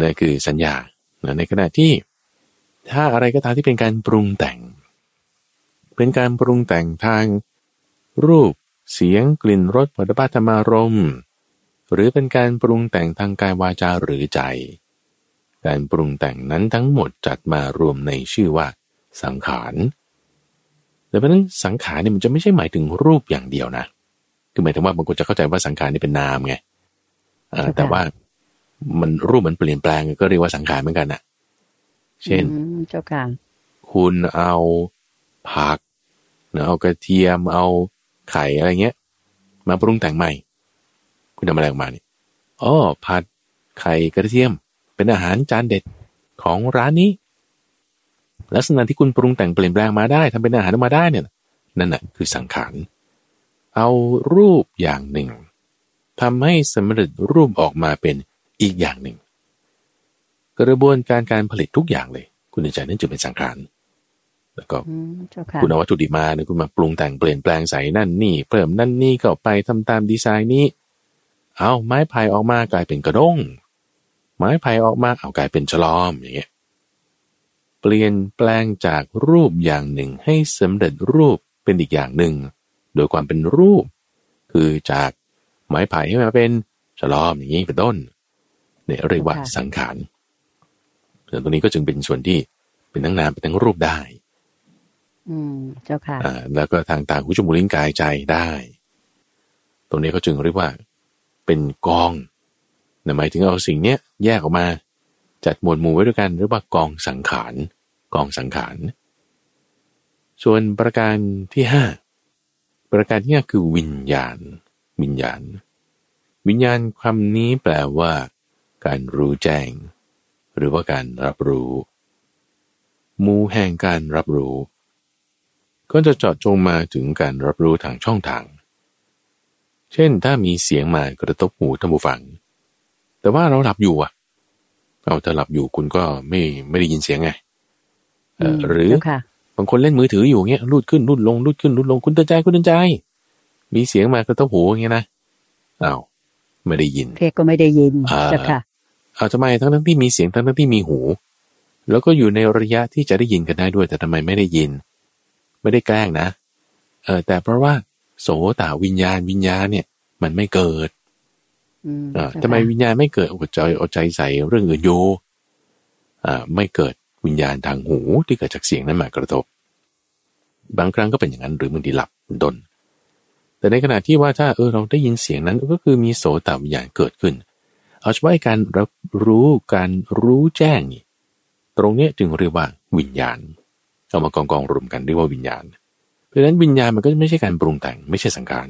นั่นคือสัญญาในขณะที่ ถ้าอะไรก็ตามที่เป็นการปรุงแต่ง เป็นการปรุงแต่งทาง รูป เสียง กลิ่นรสผลิภัณฑ์ธรรมารมหรือเป็นการปรุงแต่งทางกายวาจาหรือใจ การปรุงแต่งนั้นทั้งหมดจัดมารวมในชื่อว่า สังขารแต่เพราะนั้นสังขารเนี่ยมันจะไม่ใช่หมายถึงรูปอย่างเดียวนะ คือหมายถึงว่าบางคนจะเข้าใจว่าสังขารนี่เป็นนามไงแต่ว่ามันรูปมันเปลี่ยนแปลงก็เรียกว่าสังขารเหมือนกันนะเช่นเจ้าค่ะคุณเอาผักนะเอากระเทียมเอาไข่อะไรเงี้ย มาปรุงแต่งใหม่ คุณทำอะไรออกมาเนี่ยอ๋อผัดไข่กระเทียม เป็นอาหารจานเด็ดของร้านนี้ ลักษณะที่คุณปรุงแต่งเปลี่ยนแปลงมาได้ทำเป็นอาหารมาได้เนี่ยนั่นแหะคือสังขารเอารูปอย่างหนึ่งทำให้สำเร็จรูปออกมาเป็นอีกอย่างหนึ่ง กระบวนการการผลิตทุกอย่างเลย คุณใจนั่นจึงเป็นสังขารแล้วก็คุณเอาวัตถุดิบมาเนี่ยคุณมาปรุงแต่งเปลี่ยนแปลงใส่นั่นนี่เพิ่มนั่นนี่เข้าไปทำตามดีไซน์นี้ เอาไม้ไผ่ออกมากลายเป็นกระด้งไม้ไผ่ออกมาเอากลายเป็นฉลอมอย่างเงี้ย เปลี่ยนแปลงจากรูปอย่างหนึ่งให้สำเร็จรูปเป็นอีกอย่างหนึ่ง โดยความเป็นรูป คือจากไม้ไผ่ให้มาเป็นฉลอมอย่างนี้เป็นต้นเนี่ยเรียกว่าสังขารส่วนตรงนี้ก็จึงเป็นส่วนที่เป็นทั้งนามเป็นทั้งรูปได้ อืมเจ้าค่ะอ่าแล้วก็ทางตาหูจมูกลิ้นกายใจได้ ตรงนี้เขาจึงเรียกว่า เป็นกองหมายถึงเอาสิ่งเนี้ยแยกออกมา จัดหมวดหมู่ไว้ด้วยกันเรียกว่ากองสังขารกองสังขาร ส่วนประการที่ห้าประการที่ห้าคือวิญญาณ วิญญาณ วิญญาณคำนี้แปลว่า การรู้แจ้ง หรือว่าการรับรู้มูแห่งการรับรู้ ก็จะเจาะจงมาถึงการรับรู้ทางช่องทาง เช่นถ้ามีเสียงมากระทบหูท่านผู้ฟัง แต่ว่าเราหลับอยู่อะ เอาถ้าหลับอยู่คุณก็ไม่ไม่ได้ยินเสียงไงหรือบางคนเล่นมือถืออยู่เงี้ยรูดขึ้นรูดลงรูดขึ้นรูดลงคุณเตือนใจคุณเตือนใจ มีเสียงมากระทบหูอย่างเงี้ยนะเอาไม่ได้ยินเพก็ไม่ได้ยินจ้ะค่ะเอาทำไมทั้งทั้งที่มีเสียงทั้งทั้งที่มีหู แล้วก็อยู่ในระยะที่จะได้ยินกันได้ด้วย แต่ทำไมไม่ได้ยิน ไม่ได้แกล้งนะ เออแต่เพราะว่า โสตวิญญาณวิญญาณเนี่ย มันไม่เกิดอ่า ทำไมวิญญาณไม่เกิดอดใจอดใจใส่เรื่องอื่นโยอ่าไม่เกิดวิญญาณทางหูที่เกิดจากเสียงนั้นมากระทบบางครั้งก็เป็นอย่างนั้นหรือบางทีหลับเป็นต้นแต่ในขณะที่ว่าถ้าเออเราได้ยินเสียงนั้นก็คือมีโสตวิญญาณเกิดขึ้น เอาเฉพาะการรับรู้การรู้แจ้งนี่ตรงนี้จึงเรียกว่าวิญญาณ เอามากองกองรวมกันเรียกว่าวิญญาณ เพราะฉะนั้นวิญญาณมันก็ไม่ใช่การปรุงแต่งไม่ใช่สังขาร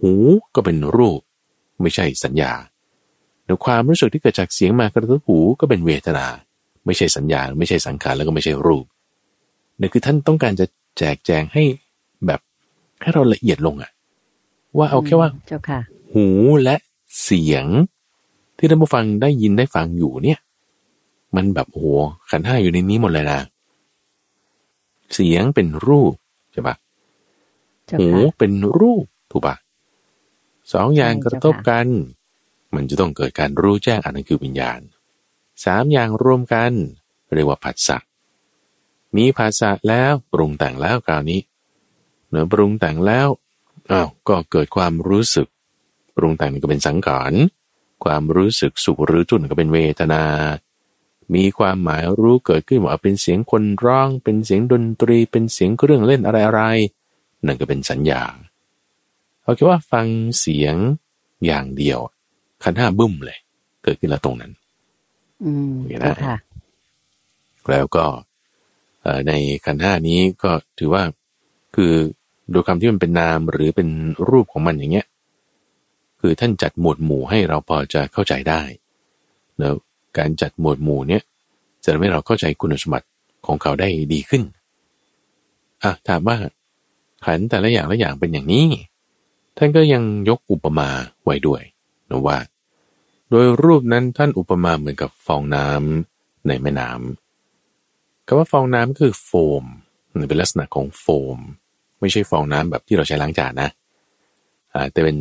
หูก็เป็นรูป ไม่ใช่สัญญาแต่ความรู้สึกที่เกิดจากเสียงมากระทบหูก็เป็นเวทนา ไม่ใช่สัญญา ไม่ใช่สังขารแล้วก็ไม่ใช่รูปนี่คือท่านต้องการจะแจกแจงให้แบบให้เราละเอียดลงอะว่าเอาแค่ว่าเจ้าค่ะ หูและเสียง ที่ท่านผู้ฟังได้ยินได้ฟังอยู่เนี่ย มันแบบโอ้ขันห้าอยู่ในนี้หมดเลยนะเสียงเป็นรูปใช่ปะหูเป็นรูปถูกปะ สองอย่างกระทบกัน มันจะต้องเกิดการรู้แจ้งอันนั้นคือวิญญาณสามอย่างรวมกัน เรียกว่าผัสสะมีภาษาแล้วปรุงแต่งแล้วคราวนี้เนือปรุงแต่งแล้วอ้าวก็เกิดความรู้สึก ปรุงแต่งก็เป็นสังขารความรู้สึกสุขหรือจุนก็เป็นเวทนา มีความหมายรู้เกิดขึ้นว่าเป็นเสียงคนร้อง เป็นเสียงดนตรี เป็นเสียงเครื่องเล่นอะไรอะไรนั่นก็เป็นสัญญา เอาแค่ว่าฟังเสียงอย่างเดียว ขันห้าบึ้มเลย เกิดขึ้นแล้วตรงนั้น อืมค่ะแล้วก็ในขันห้านี้ก็ถือว่าคือโดยคำที่มันเป็นนามหรือเป็นรูปของมันอย่างเงี้ย คือท่านจัดหมวดหมู่ให้เราพอจะเข้าใจได้แล้วการจัดหมวดหมู่เนี้ยจะทำให้เราเข้าใจคุณสมบัติของเขาได้ดีขึ้นอะถามว่าขันแต่ละอย่างละอย่างเป็นอย่างนี้ ท่านก็ยังยกอุปมาไว้ด้วยนะว่า โดยรูปนั้นท่านอุปมาเหมือนกับฟองน้ำในแม่น้ำคำว่าฟองน้ำคือโฟมเป็นลักษณะของโฟม ไม่ใช่ฟองน้ำแบบที่เราใช้ล้างจานนะอ่าแต่เป็น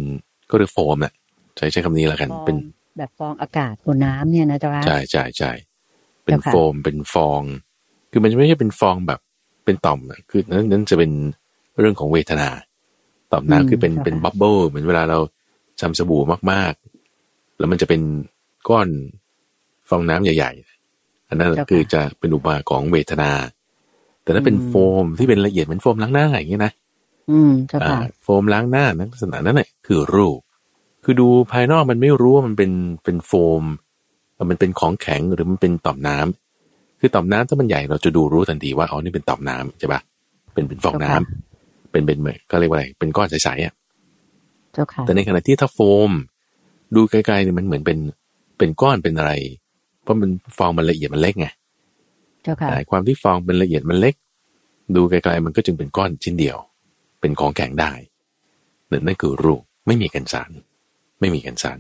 ก็เรียกโฟมน่ะใช้ใช้คำนี้แล้วกันเป็นแบบฟองอากาศบนน้ำเนี่ยนะจ๊ะใช่ใช่ใช่เป็นโฟมเป็นฟอง คือมันไม่ใช่เป็นฟองแบบเป็นต่อมนะคือนั้นนั้นจะเป็นเรื่องของเวทนาต่ อมน้ำคือเป็นเป็นบับเบิ้ลเหมือนเวลาเราทำสบู่มากๆ แล้วมันจะเป็นก้อนฟองน้ำใหญ่ ๆ อันนั้นคือจะเป็นอุปมาของเวทนา แต่ถ้าเป็นโฟมที่เป็นละเอียดเหมือนโฟมล้างหน้าอย่างนี้นะอืมใช่ค่ะโฟมล้างหน้าลักษณะนั้นแหละคือรูป คือดูภายนอกมันไม่รู้ว่ามันเป็นเป็นโฟมมันเป็นของแข็งหรือมันเป็นต่อมน้ำคือต่อมน้ำถ้ามันใหญ่เราจะดูรู้ทันทีว่าอ๋อนี่เป็นต่อมน้ำใช่ปะเป็นเป็นฟองน้ำ เป็นเป็นเหมือนก็เรียกว่าอะไรเป็นก้อนใสๆอะแต่ในขณะที่ถ้าโฟม ดูไกลๆเนี่ยมันเหมือนเป็นเป็นก้อนเป็นอะไร เพราะมันฟองมันละเอียดมันเล็กไงแต่ความที่ฟองเป็นละเอียดมันเล็ก ดูไกลๆมันก็จึงเป็นก้อนชิ้นเดียว เป็นของแข็งได้นั่นนั่นคือรูปไม่มีกันสารไม่มีกันสาร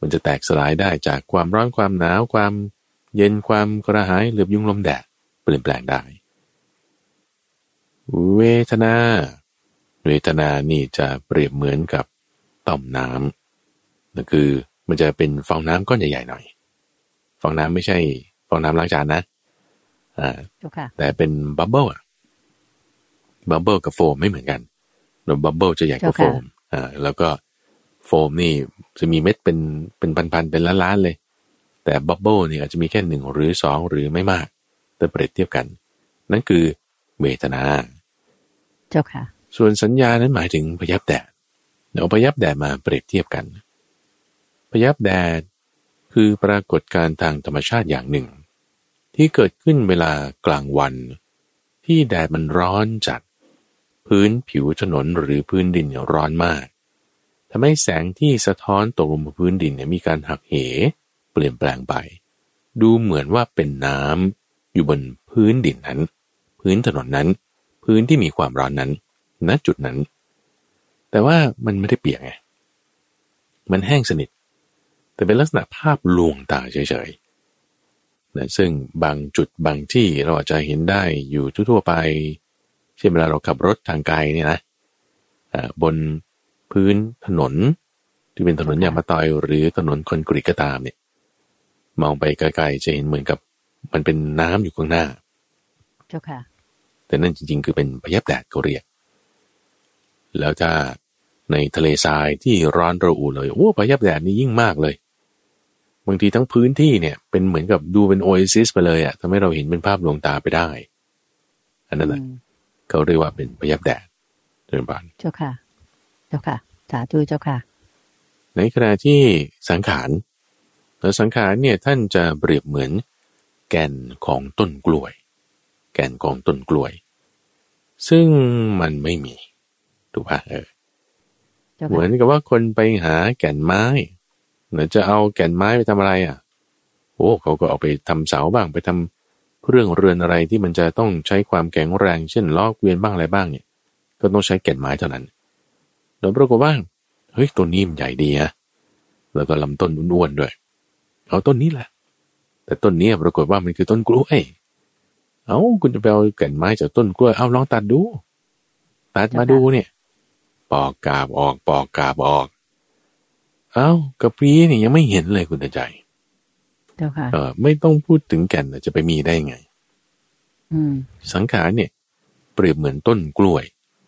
มันจะแตกสลายได้จากความร้อนความหนาวความเย็นความกระหายเหลือบยุงลมแดดเปลี่ยนแปลงได้ เวทนา เวทนานี่จะเปรียบเหมือนกับต่อมน้ำนั่นคือมันจะเป็นฟองน้ำก้อนใหญ่ๆหน่อย ฟองน้ำไม่ใช่ ฟองน้ำล้างจานนะอ่าแต่เป็นบับเบิ้ลอะบับเบิ้ลกับโฟมไม่เหมือนกันแล้วบับเบิ้ลจะใหญ่กว่าโฟมอ่าแล้วก็โฟมนี่จะมีเม็ดเป็นเป็นพันๆเป็นล้านๆเลย แต่บับเบิ้ลนี่อาจจะมีแค่หนึ่งหรือสองหรือไม่มาก แต่เปรียบเทียบกัน นั่นคือเวทนา เจ้าค่ะ ส่วนสัญญานั้นหมายถึงพยับแดดเอาพยับแดดมาเปรียบเทียบกัน พยับแดดคือปรากฏการทางธรรมชาติอย่างหนึ่ง ที่เกิดขึ้นเวลากลางวัน ที่แดดมันร้อนจัด พื้นผิวถนนหรือพื้นดินเนี่ยร้อนมากทำให้แสงที่สะท้อนตกลงบนพื้นดินเนี่ยมีการหักเห เปลี่ยนแปลงไป ดูเหมือนว่าเป็นน้ำอยู่บนพื้นดินนั้น พื้นถนนนั้น พื้นที่มีความร้อนนั้นณจุดนั้น แต่ว่ามันไม่ได้เปียกไงมันแห้งสนิท แต่เป็นลักษณะภาพลวงตาเฉยๆนะซึ่งบางจุดบางที่เราอาจจะเห็นได้อยู่ทั่วไป เช่นเวลาเราขับรถทางไกลเนี่ยนะบนพื้นถนนที่เป็นถนนยางมะตอยหรือถนนคอนกรีตก็ตามเนี่ยมองไปไกลๆจะเห็นเหมือนกับมันเป็นน้ำอยู่ข้างหน้า เจ้าค่ะ แต่นั่นจริงๆ คือเป็นพยับแดดเขาเรียก แล้วถ้าในทะเลทรายที่ร้อนระอุเลยโอ้พยับแดดนี่ยิ่งมากเลย บางทีทั้งพื้นที่เนี่ยเป็นเหมือนกับดูเป็นโอเอซิสไปเลยอะทำให้เราเห็นเป็นภาพลวงตาไปได้ อันนั้นแหละเขาเรียกว่าเป็นพยับแดดเดินบานเจ้าค่ะ เจ้าค่ะ สาธุเจ้าค่ะ ในขณะที่สังขารแล้วสังขารเนี่ยท่านจะเปรียบเหมือนแก่นของต้นกล้วย แก่นของต้นกล้วย ซึ่งมันไม่มี ถูกปะเออเจ้าเหมืค่ะอนกับว่าคนไปหาแก่นไม้เดี๋ยวจะเอาแก่นไม้ไปทำอะไรอะ โอ้เขาก็เอาไปทำเสาบ้างไปทำเครื่องเรือนอะไรที่มันจะต้องใช้ความแข็งแรง เช่นล้อเกวียนบ้างอะไรบ้างเนี่ย ก็ต้องใช้แก่นไม้เท่านั้นโดยปรากฏว่าเฮ้ยต้นนี้มันใหญ่ดีอะแล้วก็ลำต้นอ้วนๆด้วย เอาต้นนี้แหละ แต่ต้นนี้ปรากฏว่ามันคือต้นกล้วย เอาคุณจะไปเอาแก่นไม้จากต้นกล้วย เอาลองตัดดู ตัดมาดูเนี่ย ปอกกาบออก ปอกกาบออก เอากระปรีเนี่ยยังไม่เห็นเลยคุณตาใจเจ้าค่ะเออไม่ต้องพูดถึงแก่นน่ะจะไปมีได้ไงอืมสังขารเนี่ย เปรียบเหมือนต้นกล้วย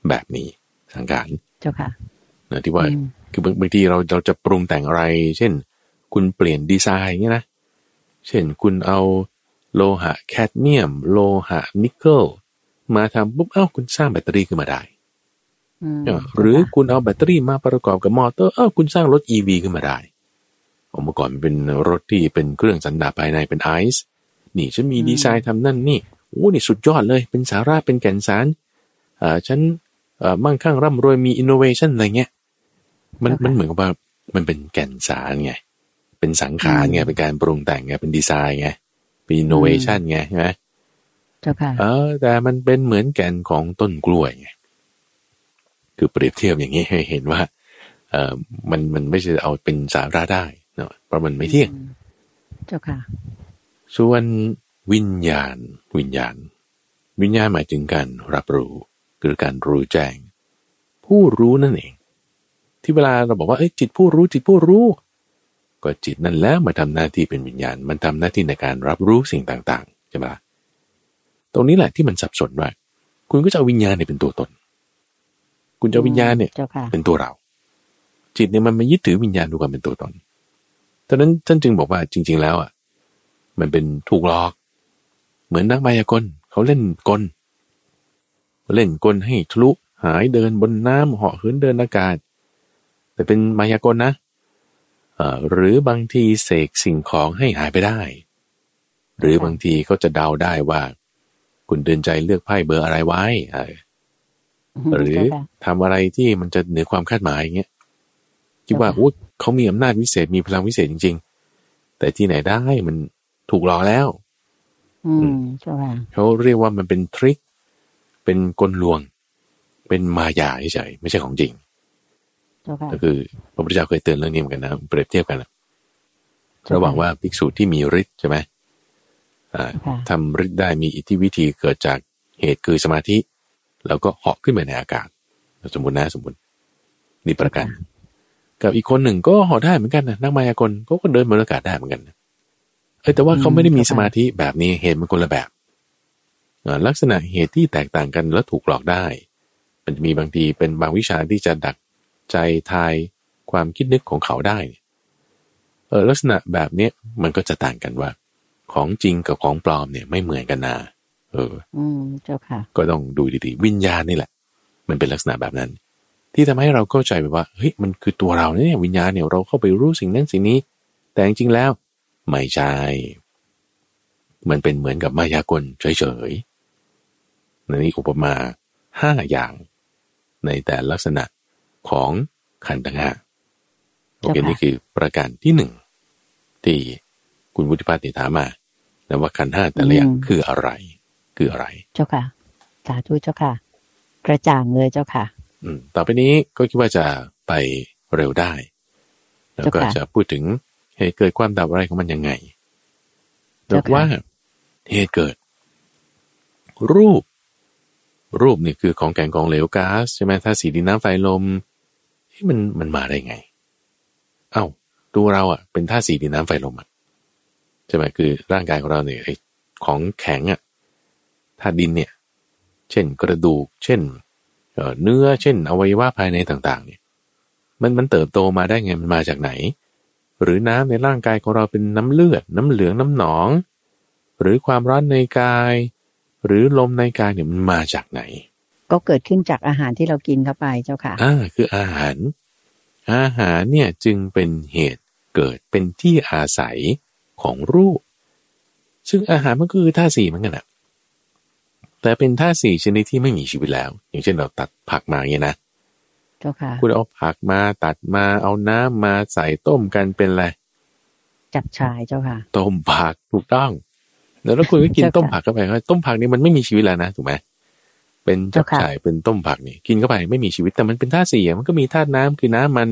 แบบนี้ สังขารเจ้าค่ะนะที่ว่าอืมคือบางบางทีเราเราจะปรุงแต่งอะไร เช่น คุณเปลี่ยนดีไซน์เงี้ยนะ เช่นคุณเอา โลหะแคดเมียม โลหะนิกเกิลมาทำปุ๊บเอ้าคุณสร้างแบตเตอรี่ขึ้นมาได้อืมหรือคุณเอาแบตเตอรี่มาประกอบกับมอเตอร์เอ้าคุณสร้างรถ EV ขึ้นมาได้เมื่อก่อนมันเป็นรถที่เป็นเครื่องสันดาปภายในเป็นไอซ์นี่ฉันมีดีไซน์ทำนั่นนี่โอ้นี่สุดยอดเลย เป็นสาระเป็นแก่นสารอ่าฉันเอ่อมั่งคั่งร่ำรวยมีอินโนเวชันอะไรเงี้ยมันมันเหมือนกับว่ามันเป็นแก่นสารไงเป็นสังขารไงเป็นการปรุงแต่งไงเป็นดีไซน์ไง เป็นอินโนเวชันไงใช่ไหมเจ้าค่ะเออ แต่มันเป็นเหมือนแก่นของต้นกล้วยไงคือเปรียบเทียบอย่างนี้ให้เห็นว่า เออมันมันไม่ใช่เอาเป็นสาระได้เนาะเพราะมันไม่เที่ยง เจ้าค่ะ ส่วนวิญญาณ วิญญาณ วิญญาณหมายถึงการรับรู้หรือการรู้แจ้ง ผู้รู้นั่นเอง ที่เวลาเราบอกว่าเอ้ยจิตผู้รู้จิตผู้รู้ ก็จิตนั่นแหล้วมาทำหน้าที่เป็นวิญญาณ มันทำหน้าที่ในการรับรู้สิ่งต่างๆใช่ไหมล่ะตรงนี้แหละที่มันสับสนว่าคุณก็จะเอาวิญญาณเนี่ยเป็นตัวตน คุณจะเอาวิญญาณเนี่ยเจ้าค่ะเป็นตัวเรา จิตเนี่ยมันมายึดถือวิญญาณดูความเป็นตัวตนดังนั้นท่านจึงบอกว่าจริง ๆ แล้วอะมันเป็นถูกหลอก เหมือนนักมายากลเขาเล่นกลเล่นกลให้ทะลุหายเดินบนน้ำเหาะเหินเดินอากาศ แต่เป็นมายากลนะเอ่อ หรือบางทีเสกสิ่งของให้หายไปได้ หรือบางทีก็จะเดาได้ว่า คุณเดินใจเลือกไพ่เบอร์อะไรไว้เออหรือเจ้าค่ะทำอะไรที่มันจะเหนือความคาดหมายอย่างเงี้ยคิดว่าเจ้าค่ะอู้เขามีอำนาจวิเศษมีพลังวิเศษจริง ๆ แต่ที่ไหนได้มันถูกหลอกแล้ว อืมเจ้าค่ะเขาเรียกว่ามันเป็นทริคเป็นกลลวง เป็นมายาเฉยๆไม่ใช่ของจริงเจ้าค่ะ ก็คือพระพุทธเจ้าเคยเตือนเรื่องนี้เหมือนกันนะเปรียบเทียบกันนะเจ้าค่ะระหว่างว่าภิกษุที่มีฤทธิ์ใช่ไหมอ่าค่ะทำฤทธิ์ได้มีอิทธิวิธีเกิดจากเหตุคือสมาธิ แล้วก็เหาะขึ้นไปในอากาศ สมมตินะสมมตินี่ประกันกับอีกคนหนึ่งก็เหาะได้เหมือนกันนะนักมายากลเขาก็เดินบนอากาศได้เหมือนกันนะเอ้ยแต่ว่าเขาไม่ได้มีสมาธิแบบนี้เหตุมันคนละแบบอ่าลักษณะเหตุที่แตกต่างกันแล้วถูกหลอกได้ มันจะมีบางทีเป็นบางวิชาที่จะดัก ใจทายความคิดนึกของเขาได้เออลักษณะแบบเนี้ยมันก็จะต่างกันว่า ของจริงกับของปลอมเนี่ยไม่เหมือนกันนะเออ อืมเจ้าค่ะ ก็ต้องดูดีๆ วิญญาณนี่แหละ มันเป็นลักษณะแบบนั้น ที่ทำให้เราเข้าใจไปว่าเฮ้ยมันคือตัวเราเนี่ยวิญญาณเนี่ยเราเข้าไปรู้สิ่งนั้นสิ่งนี้ แต่จริงๆแล้ว ไม่ใช่มันเป็นเหมือนกับมายากลเฉยๆในนี้อุปมาห้าอย่าง ในแต่ลักษณะ ของขันธ์ทั้งห้าโอเคเจ้าค่ะนี่คือประการที่หนึ่งที่คุณวุฒิพัฒน์เนี่ยถามมาแล้วว่าขันธ์ห้าแต่ละอย่างคืออะไร คืออะไร เจ้าค่ะสาธุเจ้าค่ะ กระจ่างเลยเจ้าค่ะ อืม ต่อไปนี้ก็คิดว่าจะไปเร็วได้ แล้วก็เจ้าค่ะจะพูดถึงเหตุเกิดความดับอะไรของมันยังไงแบเจ้าบค่ะว่าเหตุเกิด รูป รูปนี่คือของแกงกองเหลวก๊าซใช่ไหมถ้าสีดินน้ำไฟลม เฮ้ยมันมันมาได้ไง เอ้าตัวเราอะเป็นธาตุสีดินน้ำไฟลมอะใช่ไหมคือร่างกายของเราเนี่ยไอ้ของแข็งอะธาตุดินเนี่ย เช่นกระดูก เช่นเอ่อเนื้อเช่น อวัยวะภายในต่างๆ เนี่ย มันมันเติบโตมาได้ไงมันมาจากไหน หรือน้ำในร่างกายของเราเป็นน้ำเลือด น้ำเหลืองน้ำหนอง หรือความร้อนในกาย หรือลมในกายเนี่ยมันมาจากไหน ก็เกิดขึ้นจากอาหารที่เรากินเข้าไปเจ้าค่ะอ่าคืออาหาร อาหารเนี่ยจึงเป็นเหตุเกิดเป็นที่อาศัยของรูป ซึ่งอาหารมันก็คือธาตุสี่เหมือนกันอะแต่เป็นธาตุสี่ชนิดที่ไม่มีชีวิตแล้ว อย่างเช่นเราตัดผักมาเนี่ยนะเจ้าค่ะคุณเอาผักมาตัดมาเอาน้ำมาใส่ต้มกันเป็นอะไรจับชายเจ้าค่ะ ต้มผักถูกต้องแล้วแล้วคุณก็กินเจ้าค่ะต้มผักเข้าไปก็ต้มผักนี่มันไม่มีชีวิตแล้วนะถูกไหม เป็นจับเจ้าค่ะฉ่ายเป็นต้มผักนี่กินเข้าไปไม่มีชีวิตแต่มันเป็นธาตุสี่อะมันก็มีธาตุน้ำคือน้ำมัน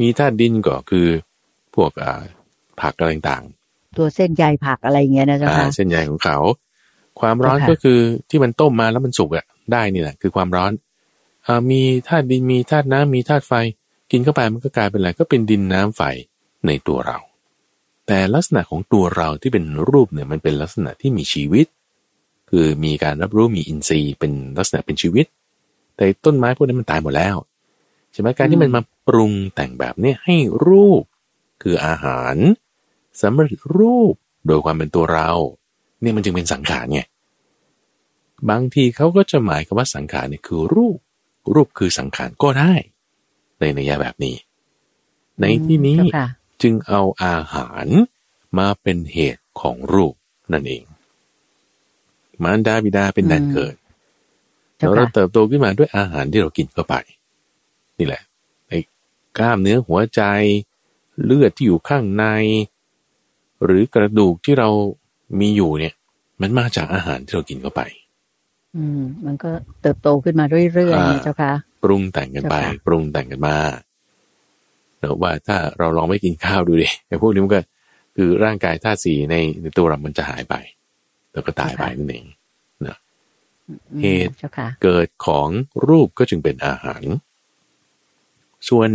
มีธาตุดินก็คือพวกอ่าผักอะไรต่างตัวเส้นใยผักอะไรอย่างเงี้ยนะๆเจ้าอ่าค่ะเส้นใยของเขา ความร้อนเจ้าค่ะก็คือที่มันต้มมาแล้วมันสุกอะได้นี่แหละคือความร้อนอ่ามีธาตุดินมีธาตุน้ำมีธาตุไฟ กินเข้าไปมันก็กลายเป็นอะไรก็เป็นดินน้ำไฟในตัวเรา แต่ลักษณะของตัวเราที่เป็นรูปเนี่ยมันเป็นลักษณะที่มีชีวิต คือมีการรับรู้มีอินทรีย์เป็นลักษณะเป็นชีวิต แต่ต้นไม้พวกนั้นมันตายหมดแล้วใช่ไหมการที่มันมาปรุงแต่งแบบเนี้ยให้รูป คืออาหารสำเร็จรูปโดยความเป็นตัวเรา เนี่ยมันจึงเป็นสังขารไงบางทีเขาก็จะหมายคำว่าสังขารเนี่ยคือรูป รูปคือสังขารก็ได้ ในนัยยะแบบนี้ ในที่นี้เจ้าค่ะจึงเอาอาหารมาเป็นเหตุของรูปนั่นเอง มารดาบิดาเป็นแดนเกิดเจ้าแล้วเราค่ะเติบโตขึ้นมาด้วยอาหารที่เรากินเข้าไป นี่แหละไอ้กล้ามเนื้อหัวใจเลือดที่อยู่ข้างใน หรือกระดูกที่เรามีอยู่เนี่ย มันมาจากอาหารที่เรากินเข้าไป อืม มันก็เติบโตขึ้นมาเรื่อยๆอ่านี่เจ้าค่ะปรุงแต่งกันไปเจ้าค่ะปรุงแต่งกันมาเดี๋ยวว่าถ้าเราลองไม่กินข้าวดูดิไอ้พวกนี้มันก็คือร่างกายธาตุสีในในตัวเรามันจะหายไป แล้วก็ตายไปนั่นเองอืมเหตุเจ้าค่ะเกิดของรูปก็จึงเป็นอาหาร ส่วน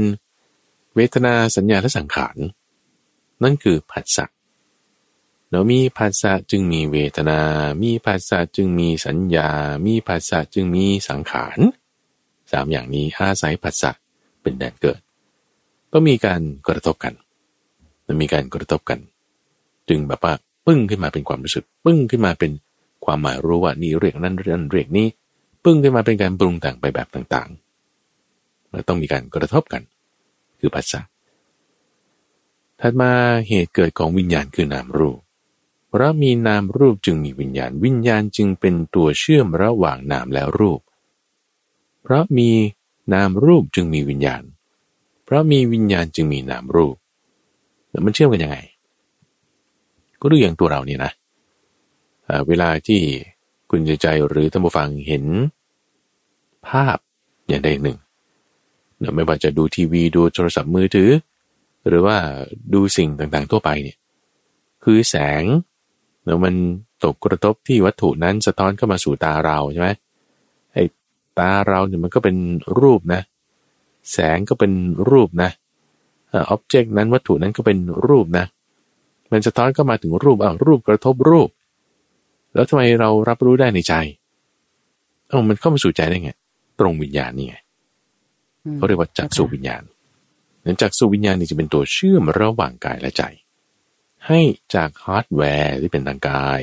เวทนาสัญญาและสังขารนั่นคือผัสสะแล้วมีผัสสะจึงมีเวทนา มีผัสสะจึงมีสัญญา มีผัสสะจึงมีสังขารสามอย่างนี้อาศัยผัสสะเป็นแดนเกิด ต้องมีการกระทบกันมันมีการกระทบกัน จึงแบบว่า ปึ้งขึ้นมาเป็นความรู้สึก ปึ้งขึ้นมาเป็นความหมายรู้ว่านี่เรียกนั้นเรียกนั้นเรียกนี้ ปึ้งขึ้นมาเป็นการปรุงแต่งไปแบบต่างๆมันต้องมีการกระทบกัน คือภาษาถัดมาเหตุเกิดของวิญญาณคือนามรูปเพราะมีนามรูปจึงมีวิญญาณ วิญญาณจึงเป็นตัวเชื่อมระหว่างนามและรูป เพราะมีนามรูปจึงมีวิญญาณ เพราะมีวิญญาณจึงมีนามรูปแล้วมันเชื่อมกันยังไง ก็ดูอย่างตัวเราเนี่ยนะเวลาที่คุณใจใจหรือท่านผู้ฟังเห็น ภาพอย่างใดหนึ่งเนอะไม่ว่าจะดูทีวีดูโทรศัพท์มือถือ หรือว่าดูสิ่งต่างๆทั่วไปเนี่ยคือแสงเนอะมันตกกระทบที่วัตถุนั้นสะท้อนเข้ามาสู่ตาเราใช่ไหมไอ้ตาเราเนี่ยมันก็เป็นรูปนะ แสงก็เป็นรูปนะอ็อบเจกต์นั้นวัตถุนั้นก็เป็นรูปนะ มันสะท้อนเข้ามาถึงรูปอ้าวรูปกระทบรูป แล้วทำไมเรารับรู้ได้ในใจเอ้ามันเข้ามาสู่ใจได้ไง ตรงวิญญาณนี่ไงอืมเขาเรียกว่าจักษุวิญญาณนั้นจักษุวิญญาณนี่จะเป็นตัวเชื่อมระหว่างกายและใจ ให้จากฮาร์ดแวร์ที่เป็นทางกาย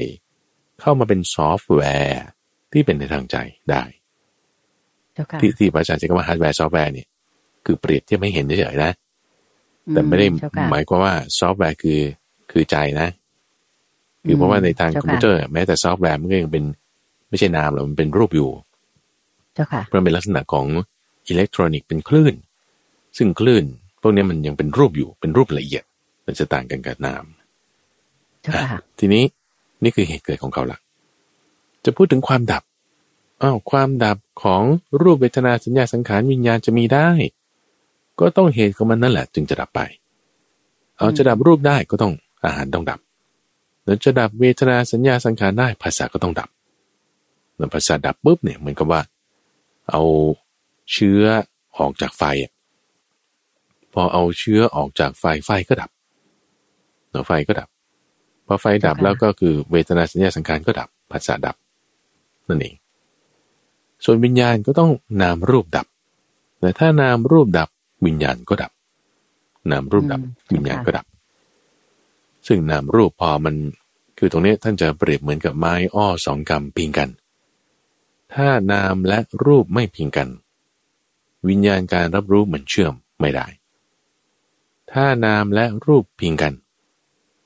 เข้ามาเป็นซอฟต์แวร์ที่เป็นในทางใจได้เจ้าค่ะที่ที่พระอาจารย์ใช้คำว่าฮาร์ดแวร์ซอฟต์แวร์เนี่ยคือเปรียบเทียบให้เห็นเฉยๆนะ แต่ไม่ได้เจ้าค่ะหมายความว่าซอฟต์แวร์คือ คือใจนะคือเพราะว่าในทางเจ้าคอมค่ะพิวเตอร์แม้แต่ซอฟต์แวร์มันก็ยังเป็นไม่ใช่นามหรอกมันเป็นรูปอยู่เจ้าค่ะเพราะมันเป็นลักษณะของอิเล็กทรอนิกส์เป็นคลื่น ซึ่งคลื่นพวกนี้มันยังเป็นรูปอยู่เป็นรูปละเอียด มันจะต่างกันกับนามเจ้าค่ะทีนี้นี่คือเหตุเกิดของเขาละจะพูดถึงความดับอ้าวความดับของรูปเวทนาสัญญาสังขารวิญญาณจะมีได้ ก็ต้องเหตุของมันนั่นแหละ จึงจะดับไป เอาจะดับรูปได้ก็ต้อง อาหารต้องดับแล้วจะดับเวทนาสัญญาสังขารได้ภาษาก็ต้องดับแล้วภาษาดับปุ๊บเนี่ยเหมือนกับว่า เอาเชื้อออกจากไฟอะพอเอาเชื้อออกจากไฟไฟก็ดับแล้วไฟก็ดับพอไฟดับค่ะแล้วก็คือเวทนาสัญญาสังขารก็ดับภาษาดับนั่นเองส่วนวิญญาณก็ต้องนามรูปดับ แต่ถ้านามรูปดับวิญญาณก็ดับ นามรูปดับอืมวิญญาณค่ะก็ดับ ซึ่งนามรูปพอมันคือตรงนี้ท่านจะเปรียบเหมือนกับไม้อ้อสองกำพิงกัน ถ้านามและรูปไม่พิงกัน วิญญาณการรับรู้เหมือนเชื่อมไม่ได้ ถ้านามและรูปพิงกัน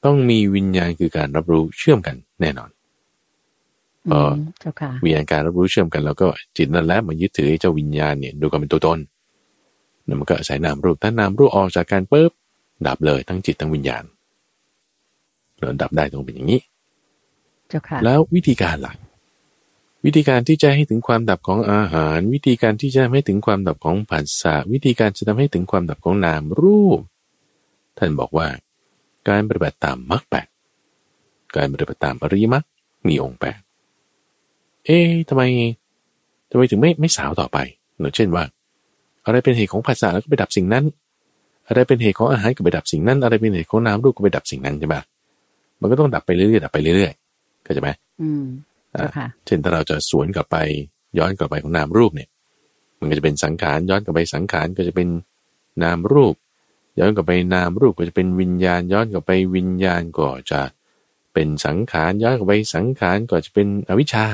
ต้องมีวิญญาณคือการรับรู้เชื่อมกันแน่นอนอืมเจ้าค่ะวิญญาณการรับรู้เชื่อมกันแล้วก็จิตนั่นแหละมันยึดถือไอ้เจ้าวิญญาณเนี่ยดูกันเป็นตัวตนแล้วมันก็อาศัยนามรูปถ้านามรูปออกจากการปุ๊บดับเลยทั้งจิตทั้งวิญญาณแล้ว ดับได้ต้องเป็นอย่างนี้เจ้าค่ะแล้ววิธีการหลักวิธีการที่จะให้ถึงความดับของอาหาร วิธีการที่จะทำให้ถึงความดับของผัสสะวิธีการจะทำให้ถึงความดับของนามรูป ท่านบอกว่า การปฏิบัติตามมรรคแปดการปฏิบัติตามอริยมรรคมีองค์แปดเอ๊ะทำไมทำไมถึงไม่ไม่สาวต่อไปเนอะเช่นว่า อะไรเป็นเหตุของผัสสะแล้วก็ไปดับสิ่งนั้น อะไรเป็นเหตุของอาหารก็ไปดับสิ่งนั้น อะไรเป็นเหตุของน้ำรูปก็ไปดับสิ่งนั้นใช่ปะ มันก็ต้องดับไปเรื่อยๆดับไปเรื่อยๆเข้าใจไหมอืมเจ้าค่ะเช่นถ้าเราจะสวนกลับไปย้อนกลับไปของนามรูปเนี่ย มันก็จะเป็นสังขารย้อนกลับไปสังขารก็จะเป็นนามรูป ย้อนกลับไปนามรูปก็จะเป็นวิญญาณ ย้อนกลับไปวิญญาณก็จะเป็นสังขารย้อนกลับไปสังขารก็จะเป็นอวิชชา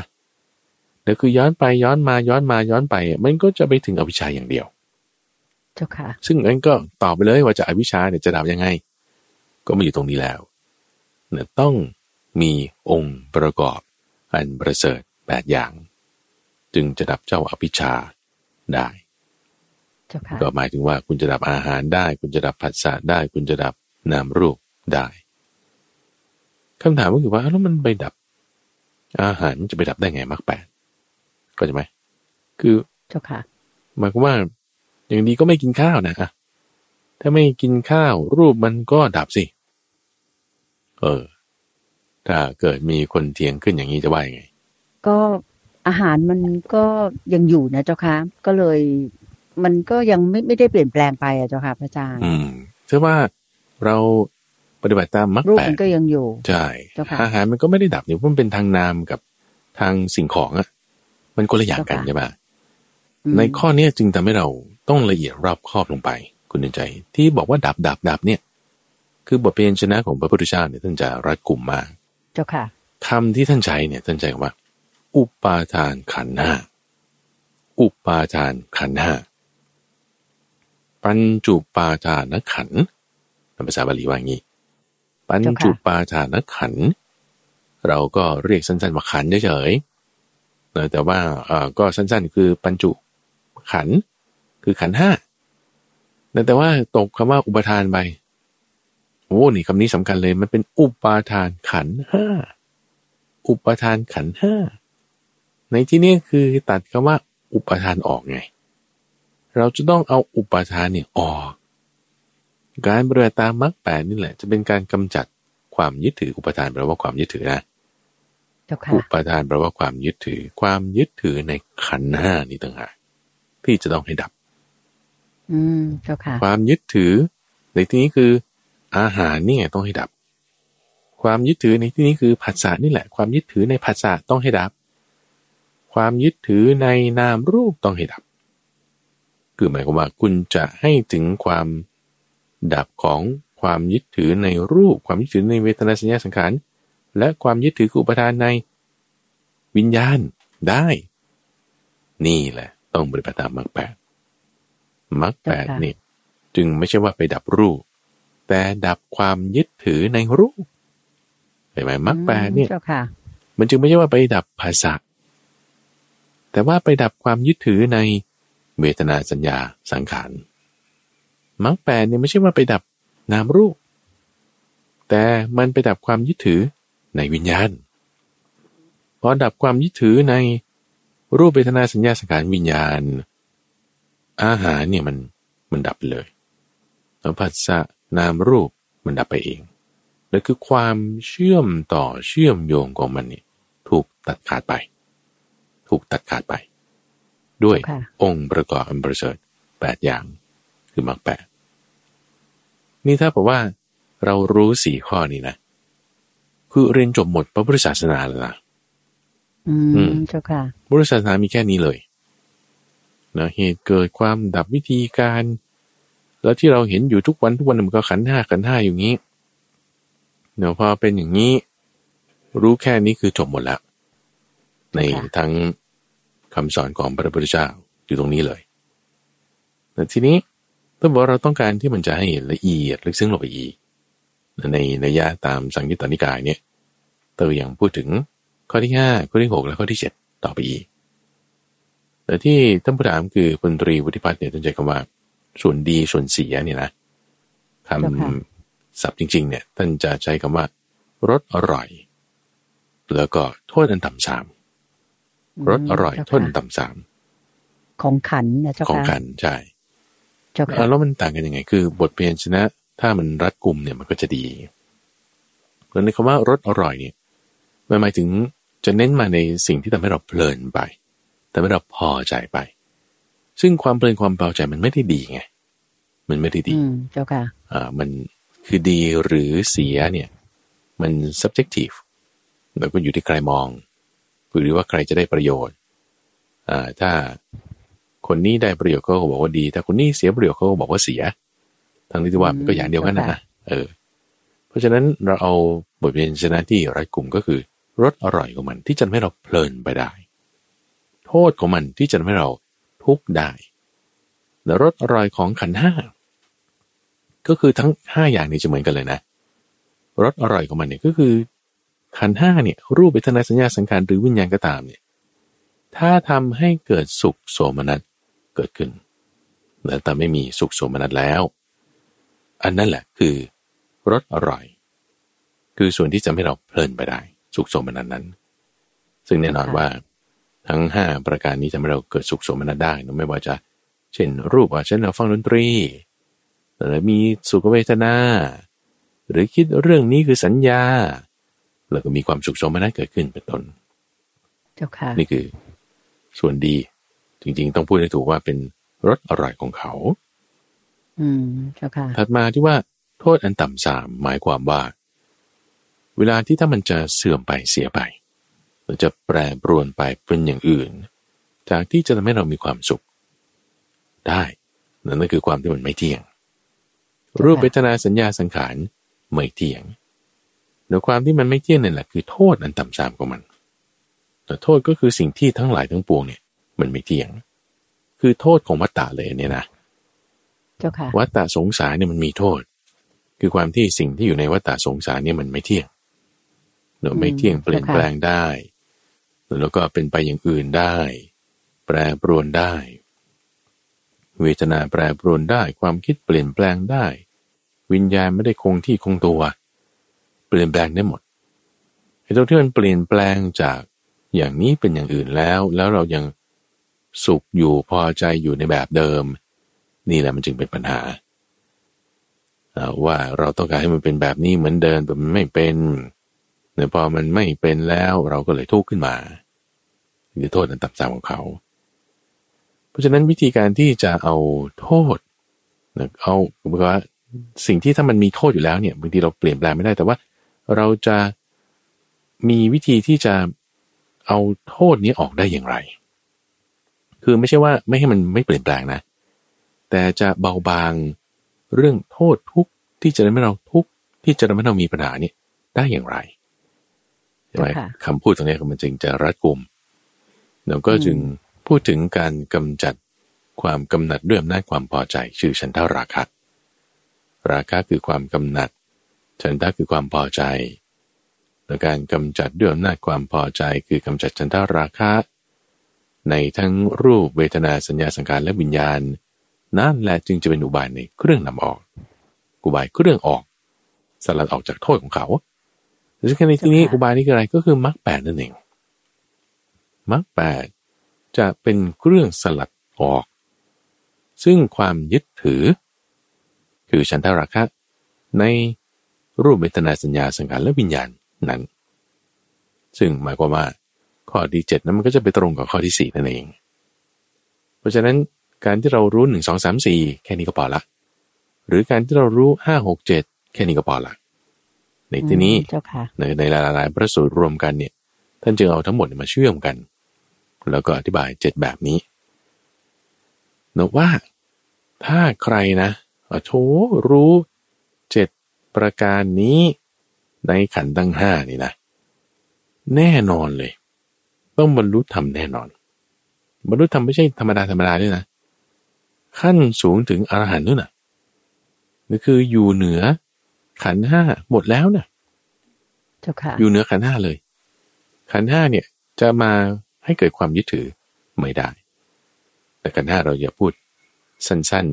แล้วคือย้อนไปย้อนมาย้อนมาย้อนไป มันก็จะไปถึงอวิชชาอย่างเดียวเจ้าค่ะ ซึ่งอันก็ตอบไปเลยว่าจะอวิชชาเนี่ยจะดับยังไง ก็มาอยู่ตรงนี้แล้วเนี่ยต้องมีองค์ประกอบอันประเสริฐแปดอย่าง จึงจะดับเจ้าอภิชชาได้เจ้าค่ะก็หมายถึงว่าคุณจะดับอาหารได้ คุณจะดับผัสสะได้ คุณจะดับนามรูปได้คำถามก็คือว่าแล้วมันไปดับ อาหารมันจะไปดับได้ไงมรรคแปดก็จะไหมคือเจ้าค่ะหมายความว่า อย่างดีก็ไม่กินข้าวนะอะถ้าไม่กินข้าวรูปมันก็ดับสิ เออ ถ้าเกิดมีคนเถียงขึ้นอย่างนี้จะว่ายังไง ก็อาหารมันก็ยังอยู่นะเจ้าค่ะก็เลยมันก็ยังไม่ไม่ได้เปลี่ยนแปลงไปอะเจ้าค่ะพระอาจารย์ อืมเชื่อว่าเราปฏิบัติตามมรรครูปแปมัดนก็ยังอยู่ใช่เจ้าค่ะอาหารมันก็ไม่ได้ดับเนี่ยเพราะมันเป็นทางนามกับทางสิ่งของอะมันคนละอย่างกันเจ้าค่ะใช่ปะอืมในข้อเนี้ยจึงทำให้เราต้องละเอียดรอบคอบลงไป คุณเดินใจ ที่บอกว่าดับดับดับเนี่ย คือบทเรียนชนะของพระพุทธเจ้าเนี่ยท่านจะรัดกลุ่มมาก เจ้าค่ะคำที่ท่านใช้เนี่ยท่านใช้คำว่า อุปาทานขันธ์ห้าอุปาทานขันธ์ห้าปัญจุปาทานขันธ์เป็นภาษาบาลีว่าอย่างนี้ ปัญจุปาทานขันธ์เราก็เรียกสั้นๆว่าขันธ์เฉยๆนะแต่ว่าเอ่อก็สั้นๆ คือปัญจุขันธ์คือขันธ์ห้านะแต่ว่าตกคำว่าอุปทานไป โอ้นี่คำนี้สำคัญเลย มันเป็นอุปาทานขันธ์ห้าอุปทานขันธ์ห้าในที่นี้คือตัดคำว่า อุปทานออกไง เราจะต้องเอาอุปทานเนี่ยออก การปฏิบัติตามมรรคแปดนี่แหละ จะเป็นการกำจัดความยึดถืออุปทานแปลว่าความยึดถือนะเจ้าค่ะอุปทานแปลว่าความยึดถือ ความยึดถือในขันธ์ห้านี่ต่างหากที่จะต้องให้ดับ อืมเจ้าค่ะ ความยึดถือ ในที่นี้คือ อาหารนี่ไงต้องให้ดับ ความยึดถือในที่นี้คือผัสสะนี่แหละ ความยึดถือในผัสสะต้องให้ดับ ความยึดถือในนามรูปต้องให้ดับ คือหมายความว่าคุณจะให้ถึงความดับของความยึดถือในรูป ความยึดถือในเวทนาสัญญาสังขารและความยึดถืออุปทานใน วิญญาณได้ นี่แหละ ต้องปฏิบัติตามมรรคแปดมรรคแปดนี่ จึงไม่ใช่ว่าไปดับรูป แต่ดับความยึดถือในรูปเห็นไหมมรรคแปดเนี่ยเจ้าค่ะมันจึงไม่ใช่ว่าไปดับภาษาแต่ว่าไปดับความยึดถือในเวทนาสัญญาสังขารมรรคแปดเนี่ยไม่ใช่ว่าไปดับนามรูป แต่มันไปดับความยึดถือในวิญญาณพอดับความยึดถือในรูปเวทนาสัญญาสังขารวิญญาณ อาหารเนี่ยมันมันดับไปเลยแล้วผัสสะ นามรูปมันดับไปเองนั่นคือความเชื่อมต่อเชื่อมโยงของมันเนี่ยถูกตัดขาดไป ถูกตัดขาดไป ด้วยค่ะองค์ประกอบอันประเสริฐแปดอย่างคือมรรคแปดนี่ถ้าบอกว่าเรารู้สี่ข้อนี้นะ คือเรียนจบหมดพระพุทธศาสนาแล้วนะอือืมมเจ้าค่ะพุทธศาสนามีแค่นี้เลยนะเหตุเกิดความดับวิธีการ แล้วที่เราเห็นอยู่ทุกวันทุกวันมันก็ขันธ์ห้าขันธ์ห้าอย่างนี้เดี๋ยวพอเป็นอย่างนี้ รู้แค่นี้คือจบหมดแล้วในค่ะทั้งคำสอนของพระพุทธเจ้าอยู่ตรงนี้เลยแต่ทีนี้ถ้าบอกเราต้องการที่มันจะให้ละเอียดลึกซึ้งลงไปอีกในนัยยะตามสังยุตตนิกายเนี่ยตัวอย่างพูดถึงข้อที่ห้าข้อที่หกและข้อที่เจ็ดต่อไปอีก แต่ที่ท่านผู้ถามคือพลตรีวุฒิพัฒน์เนี่ยท่านใจคำว่า ส่วนดีส่วนเสียเนี่ยนะคำศัพท์จริง ๆ เนี่ย ท่านจะใช้คำว่ารสอร่อย แล้วก็โทษอันต่ำสามรสอร่อยโทษอันต่ำสามของขันนะเจ้าค่ะของขันใช่แล้วมันต่างกันยังไง คือบทเพียนชนะ ถ้ามันรัดกลุ่มเนี่ยมันก็จะดีเพราะในคำว่ารสอร่อยเนี่ยมันหมายถึงจะเน้นมาในสิ่งที่ทำให้เราเพลินไปทำให้เราพอใจไป ซึ่งความเพลินความพอใจมันไม่ได้ดีไง มันไม่ได้ดีเจ้าค่ะ อ่า มันคือดีหรือเสียเนี่ย มัน subjective แล้วก็อยู่ที่ใครมอง หรือว่าใครจะได้ประโยชน์ อ่า ถ้าคนนี้ได้ประโยชน์เขาก็บอกว่าดี ถ้าคนนี้เสียประโยชน์เขาก็บอกว่าเสีย ทั้งนี้ที่ว่ามันก็อย่างเดียวกันนะเออ เพราะฉะนั้นเราเอาบทเรียนชนะที่รัดกลุ่มก็คือรสอร่อยของมันที่จะทำให้เราเพลินไปได้ โทษของมันที่จะทำให้เรา ทุกข์ได้แต่รสอร่อยของขันห้าก็คือทั้งห้าอย่างนี้จะเหมือนกันเลยนะรสอร่อยของมันเนี่ยก็คือขันห้าเนี่ยรูปเวทนาสัญญาสังขารหรือวิญญาณก็ตามเนี่ยถ้าทำให้เกิดสุขโสมนัสเกิดขึ้นแต่ไม่มีสุขโสมนัสแล้ว อันนั้นแหละคือรสอร่อย คือส่วนที่จะให้เราเพลินไปได้ สุขโสมนัสนั้น ซึ่งแน่นอนว่า ทั้งห้าประการนี้จะให้เราเกิดสุขสมนัสได้นะไม่ว่าจะ เช่น รูปว่าเช่นเราฟังดนตรีหรือมีสุขเวทนา หรือคิดเรื่องนี้คือสัญญา แล้วก็มีความสุขสมนัสเกิดขึ้นเป็นต้นเจ้าค่ะนี่คือ ส่วนดี จริงๆ ต้องพูดให้ถูกว่าเป็นรสอร่อยของเขา อืมเจ้าค่ะถัดมาที่ว่า โทษอันต่ำสามหมายความว่า เวลาที่ถ้ามันจะเสื่อมไปเสียไปมัน จะแปรปรวนไปเป็นอย่างอื่น จากที่จะทำให้เรามีความสุข ได้นั่นก็คือความที่มันไม่เที่ยง รูปเวทนาสัญญาสังขารไม่เที่ยงแต่ความที่มันไม่เที่ยงนั่นแหละคือโทษอันต่ำสามของมัน แต่โทษก็คือสิ่งที่ทั้งหลายทั้งปวงเนี่ย มันไม่เที่ยง คือโทษของวัตตะเลยเนี่ยนะวัตตะสงสารเนี่ยมันมีโทษ คือความที่สิ่งที่อยู่ในวัตตะสงสารเนี่ยมันไม่เที่ยงเนาะไม่เที่ยงเปลี่ยนแปลงได้ แล้วก็เป็นไปอย่างอื่นได้ แปรปรวนได้ เวทนาแปรปรวนได้ ความคิดเปลี่ยนแปลงได้ วิญญาณไม่ได้คงที่คงตัว เปลี่ยนแปลงได้หมดไอ้ตัวที่มันเปลี่ยนแปลงจากอย่างนี้เป็นอย่างอื่นแล้ว แล้วเรายังสุขอยู่พอใจอยู่ในแบบเดิม นี่แหละมันจึงเป็นปัญหาว่าเราต้องการให้มันเป็นแบบนี้เหมือนเดิมแต่มันไม่เป็น เนี่ยพอมันไม่เป็นแล้วเราก็เลยทุกข์ขึ้นมาคือโทษอันตับจามของเขา เพราะฉะนั้นวิธีการที่จะเอาโทษเอาบอกว่าสิ่งที่ถ้ามันมีโทษอยู่แล้วเนี่ยบางทีเราเปลี่ยนแปลงไม่ได้แต่ว่า เราจะมีวิธีที่จะเอาโทษนี้ออกได้อย่างไร คือไม่ใช่ว่าไม่ให้มันไม่เปลี่ยนแปลงนะ แต่จะเบาบางเรื่องโทษทุกที่จะทำให้เราทุกที่จะทำให้เรามีปัญหาเนี้ได้อย่างไร ใช่ไหมคำพูดตรงนี้มันจึงจะรัดกุมแล้วก็จึงพูดถึงการกำจัดความกำหนัดด้วยอำนาจความพอใจ ชื่อฉันทาราคะ ราคะคือความกำหนัด ฉันทะคือความพอใจและการกำจัดด้วยอำนาจความพอใจ คือกำจัดฉันทาราคะ ในทั้งรูปเวทนาสัญญาสังขารและวิญญาณ นั่นแหละจึงจะเป็นอุบายในเครื่องนำออก อุบายเครื่องออก สลัดออกจากโทษของเขา ซึ่งในที่นี้อุบายนี้คืออะไรก็คือมรรคแปดนั่นเองมรรคแปดจะเป็นเครื่องสลัดออก ซึ่งความยึดถือ คือฉันทราคะ ในรูปเวทนาสัญญาสังขารและวิญญาณนั้น ซึ่งหมายความว่าข้อที่เจ็ดนั้นมันก็จะไปตรงกับข้อที่สี่นั่นเอง เพราะฉะนั้นการที่เรารู้หนึ่งสองสามสี่แค่นี้ก็พอละ หรือการที่เรารู้ห้าหกเจ็ดแค่นี้ก็พอละ ในที่นี้ในในหลายๆ พระสูตรรวมกันเนี่ย ท่านจึงเอาทั้งหมดมาเชื่อมกัน แล้วก็อธิบายเจ็ดแบบนี้นกว่าถ้าใครนะโถรู้เจ็ดประการนี้ในขันตั้งห้านี่นะแน่นอนเลย ต้องบรรลุธรรมแน่นอน บรรลุธรรมไม่ใช่ธรรมดาธรรมดาด้วยนะขั้นสูงถึงอรหันต์นู่นน่ะนี่คืออยู่เหนือ ขันห้าหมดแล้วเนี่ยเจ้าค่ะ อยู่เหนือขันห้าเลย ขันห้าเนี่ยจะมาให้เกิดความยึดถือไม่ได้ แต่ขันห้าเราอย่าพูดสั้น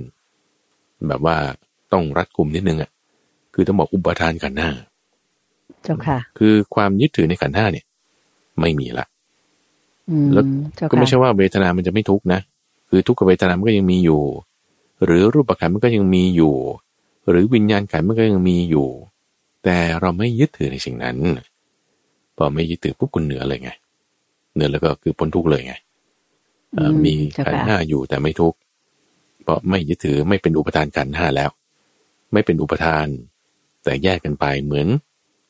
ๆ แบบว่าต้องรัดกุมนิดนึงอะ คือต้องบอกอุปทานขันห้าเจ้าค่ะ คือความยึดถือในขันห้าเนี่ย ไม่มีละอืมแล้วเจ้าก็ไม่ค่ะใช่ว่าเวทนามันจะไม่ทุกข์นะ คือทุกขเวทนามันก็ยังมีอยู่ หรือรูปขันธ์มันก็ยังมีอยู่ หรือวิญญาณขันธ์มันก็ยังมีอยู่ แต่เราไม่ยึดถือในสิ่งนั้นพอไม่ยึดถือปุ๊บคุณเหนือเลยไงเหนือแล้วก็คือพ้นทุกข์เลยไงเอ่ออมมีเจ้าขันธ์ค่ะห้าอยู่แต่ไม่ทุกข์เพราะไม่ยึดถือไม่เป็นอุปทานขันธ์ห้าแล้ว ไม่เป็นอุปทาน แต่แยกกันไปเหมือน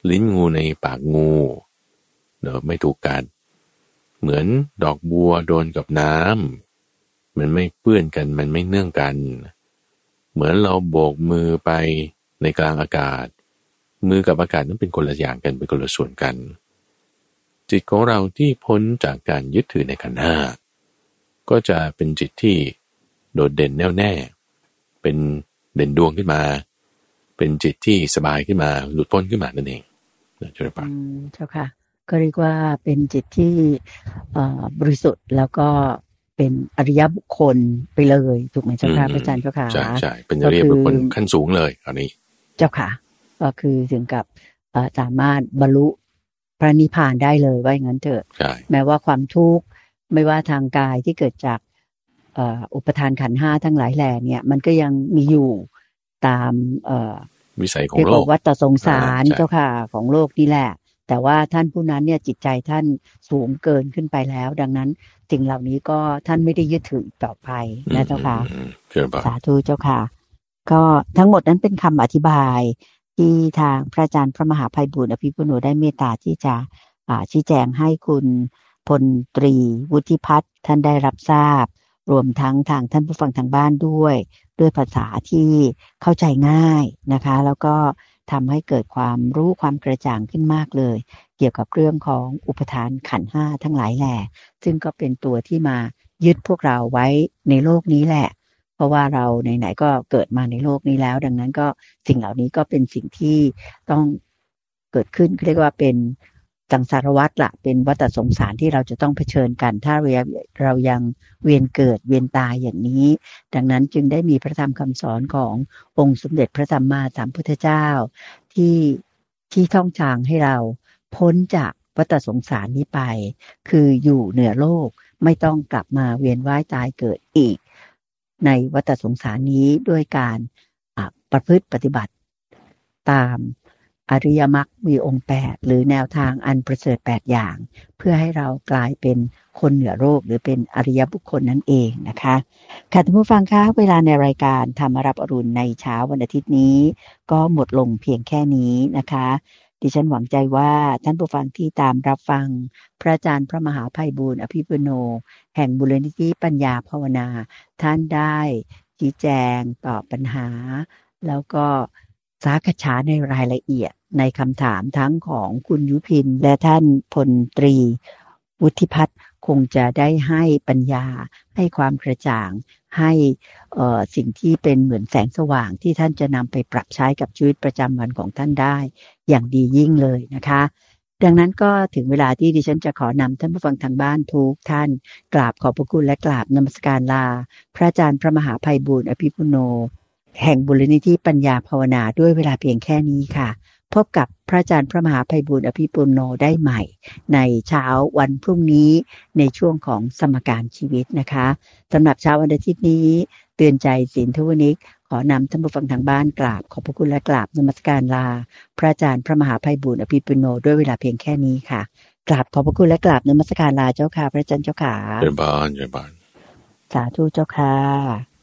ลิ้นงูในปากงูเนอะไม่ถูกกัน เหมือนดอกบัวโดนกับน้ำมันไม่เปื้อนกันมันไม่เนื่องกันเเหมือนเราโบกมือไปในกลางอากาศ มือกับอากาศนั้นเป็นคนละอย่างกันเป็นคนละส่วนกัน จิตของเราที่พ้นจากการยึดถือในขันธ์ห้าก็จะเป็นจิตที่โดดเด่นแน่วแน่ เป็นเด่นดวงขึ้นมา เป็นจิตที่สบายขึ้นมา หลุดพ้นขึ้นมานั่นเองนะจุลปักเจ้าค่ะ ก็เรียกว่าเป็นจิตที่บริสุทธิ์แล้วก็ เป็นอริยบุคคลไปเลยถูกไหมเจ้าค่ะพระอาจารย์เจ้าค่ะใช่ใช่เป็นอริยบุคคลขั้นสูงเลยคราวนี้ เจ้าค่ะ ก็คือถึงกับเอ่อสามารถบรรลุพระนิพพานได้เลยว่าอย่างนั้นเถอะใช่แม้ว่าความทุกข์ไม่ว่าทางกายที่เกิดจากเอ่ออุปทานขันธ์ห้าทั้งหลายแหล่เนี่ย มันก็ยังมีอยู่ตามเอ่อวิสัยของเรียกโลว่ากวัฏสงสารอ่าใช่เจ้าค่ะ ของโลกนี่แหละ แต่ว่าท่านผู้นั้นเนี่ยจิตใจท่านสูงเกินขึ้นไปแล้ว ดังนั้นสิ่งเหล่านี้ก็ท่านไม่ได้ยึดถืออีกต่อไปนะเจ้าค่ะอืมจุลปักสาธุเจ้าค่ะ ก็ทั้งหมดนั้นเป็นคำอธิบายที่ทางพระอาจารย์พระมหาภัยบุญอภิปุโนได้เมตตาที่จะอ่าชี้แจงให้คุณพลตรี วุฒิพัฒน์ท่านได้รับทราบ รวมทั้งทางท่านผู้ฟังทางบ้านด้วย ด้วยภาษาที่เข้าใจง่ายนะคะ แล้วก็ ทำให้เกิดความรู้ความกระจ่างขึ้นมากเลย เกี่ยวกับเรื่องของอุปทานขันห้าทั้งหลายแหละซึ่งก็เป็นตัวที่มายึดพวกเราไว้ในโลกนี้แหละ เพราะว่าเราไหนๆก็เกิดมาในโลกนี้แล้ว ดังนั้นก็สิ่งเหล่านี้ก็เป็นสิ่งที่ต้องเกิดขึ้นเรียกว่าเป็น สังสารวัฏละเป็นวัฏสงสารที่เราจะต้องเผชิญกัน ถ้าเราเรายังเวียนเกิดเวียนตายอย่างนี้ ดังนั้นจึงได้มีพระธรรมคำสอนขององค์สมเด็จพระสัมมาสัมพุทธเจ้า ที่ที่ท่องจางให้เราพ้นจากวัฏสงสารนี้ไป คืออยู่เหนือโลกไม่ต้องกลับมาเวียนว่ายตายเกิดอีก ในวัฏสงสารนี้ด้วยการประพฤติปฏิบัติตาม อริยมรรคมีองค์แปดหรือแนวทางอันประเสริฐแปดอย่าง เพื่อให้เรากลายเป็นคนเหนือโลกหรือเป็นอริยบุคคลนั่นเองนะคะค่ะท่านผู้ฟังคะเวลาในรายการธรรมรับอรุณในเช้าวันอาทิตย์นี้ ก็หมดลงเพียงแค่นี้นะคะ ดิฉันหวังใจว่าท่านผู้ฟังที่ตามรับฟัง พระอาจารย์พระมหาภัยบูรณ์อภิปุโน แห่งบุรณิธิปัญญาภาวนา ท่านได้ชี้แจงตอบปัญหา แล้วก็ สาขฉาในรายละเอียดในคำถามทั้งของคุณยุพินและท่านพลตรี วุฒิพัฒน์คงจะได้ให้ปัญญา ให้ความกระจ่าง ให้สิ่งที่เป็นเหมือนแสงสว่างที่ท่านจะนำไปปรับใช้กับชีวิตประจำวันของท่านได้ อย่างดียิ่งเลยนะคะ ดังนั้นก็ถึงเวลาที่ดิฉันจะขอนำท่านผู้ฟังทางบ้านทุกท่านกราบขอบพระคุณและกราบนมัสการลา พระอาจารย์พระมหาภัยบูรณ์อภิปุโน แห่งบุรณิธิปัญญาภาวนาด้วยเวลาเพียงแค่นี้ค่ะ พบกับพระอาจารย์พระมหาภัยบูรณ์อภิปุโนได้ใหม่ ในเช้าวันพรุ่งนี้ในช่วงของสมการชีวิตนะคะสำหรับเช้าวันอาทิตย์นี้ เตือนใจสินทวนิกขอนำท่านผู้ฟังทางบ้านกราบ ขอบพระคุณและกราบนมัสการลา พระอาจารย์พระมหาภัยบุญอภิปุโนด้วยเวลาเพียงแค่นี้ค่ะกราบขอบพระคุณและกราบนมัสการลาเจ้าค่ะ พระอาจารย์เจ้าค่ะเจริญพรเจริญพรสาธุเจ้าค่ะ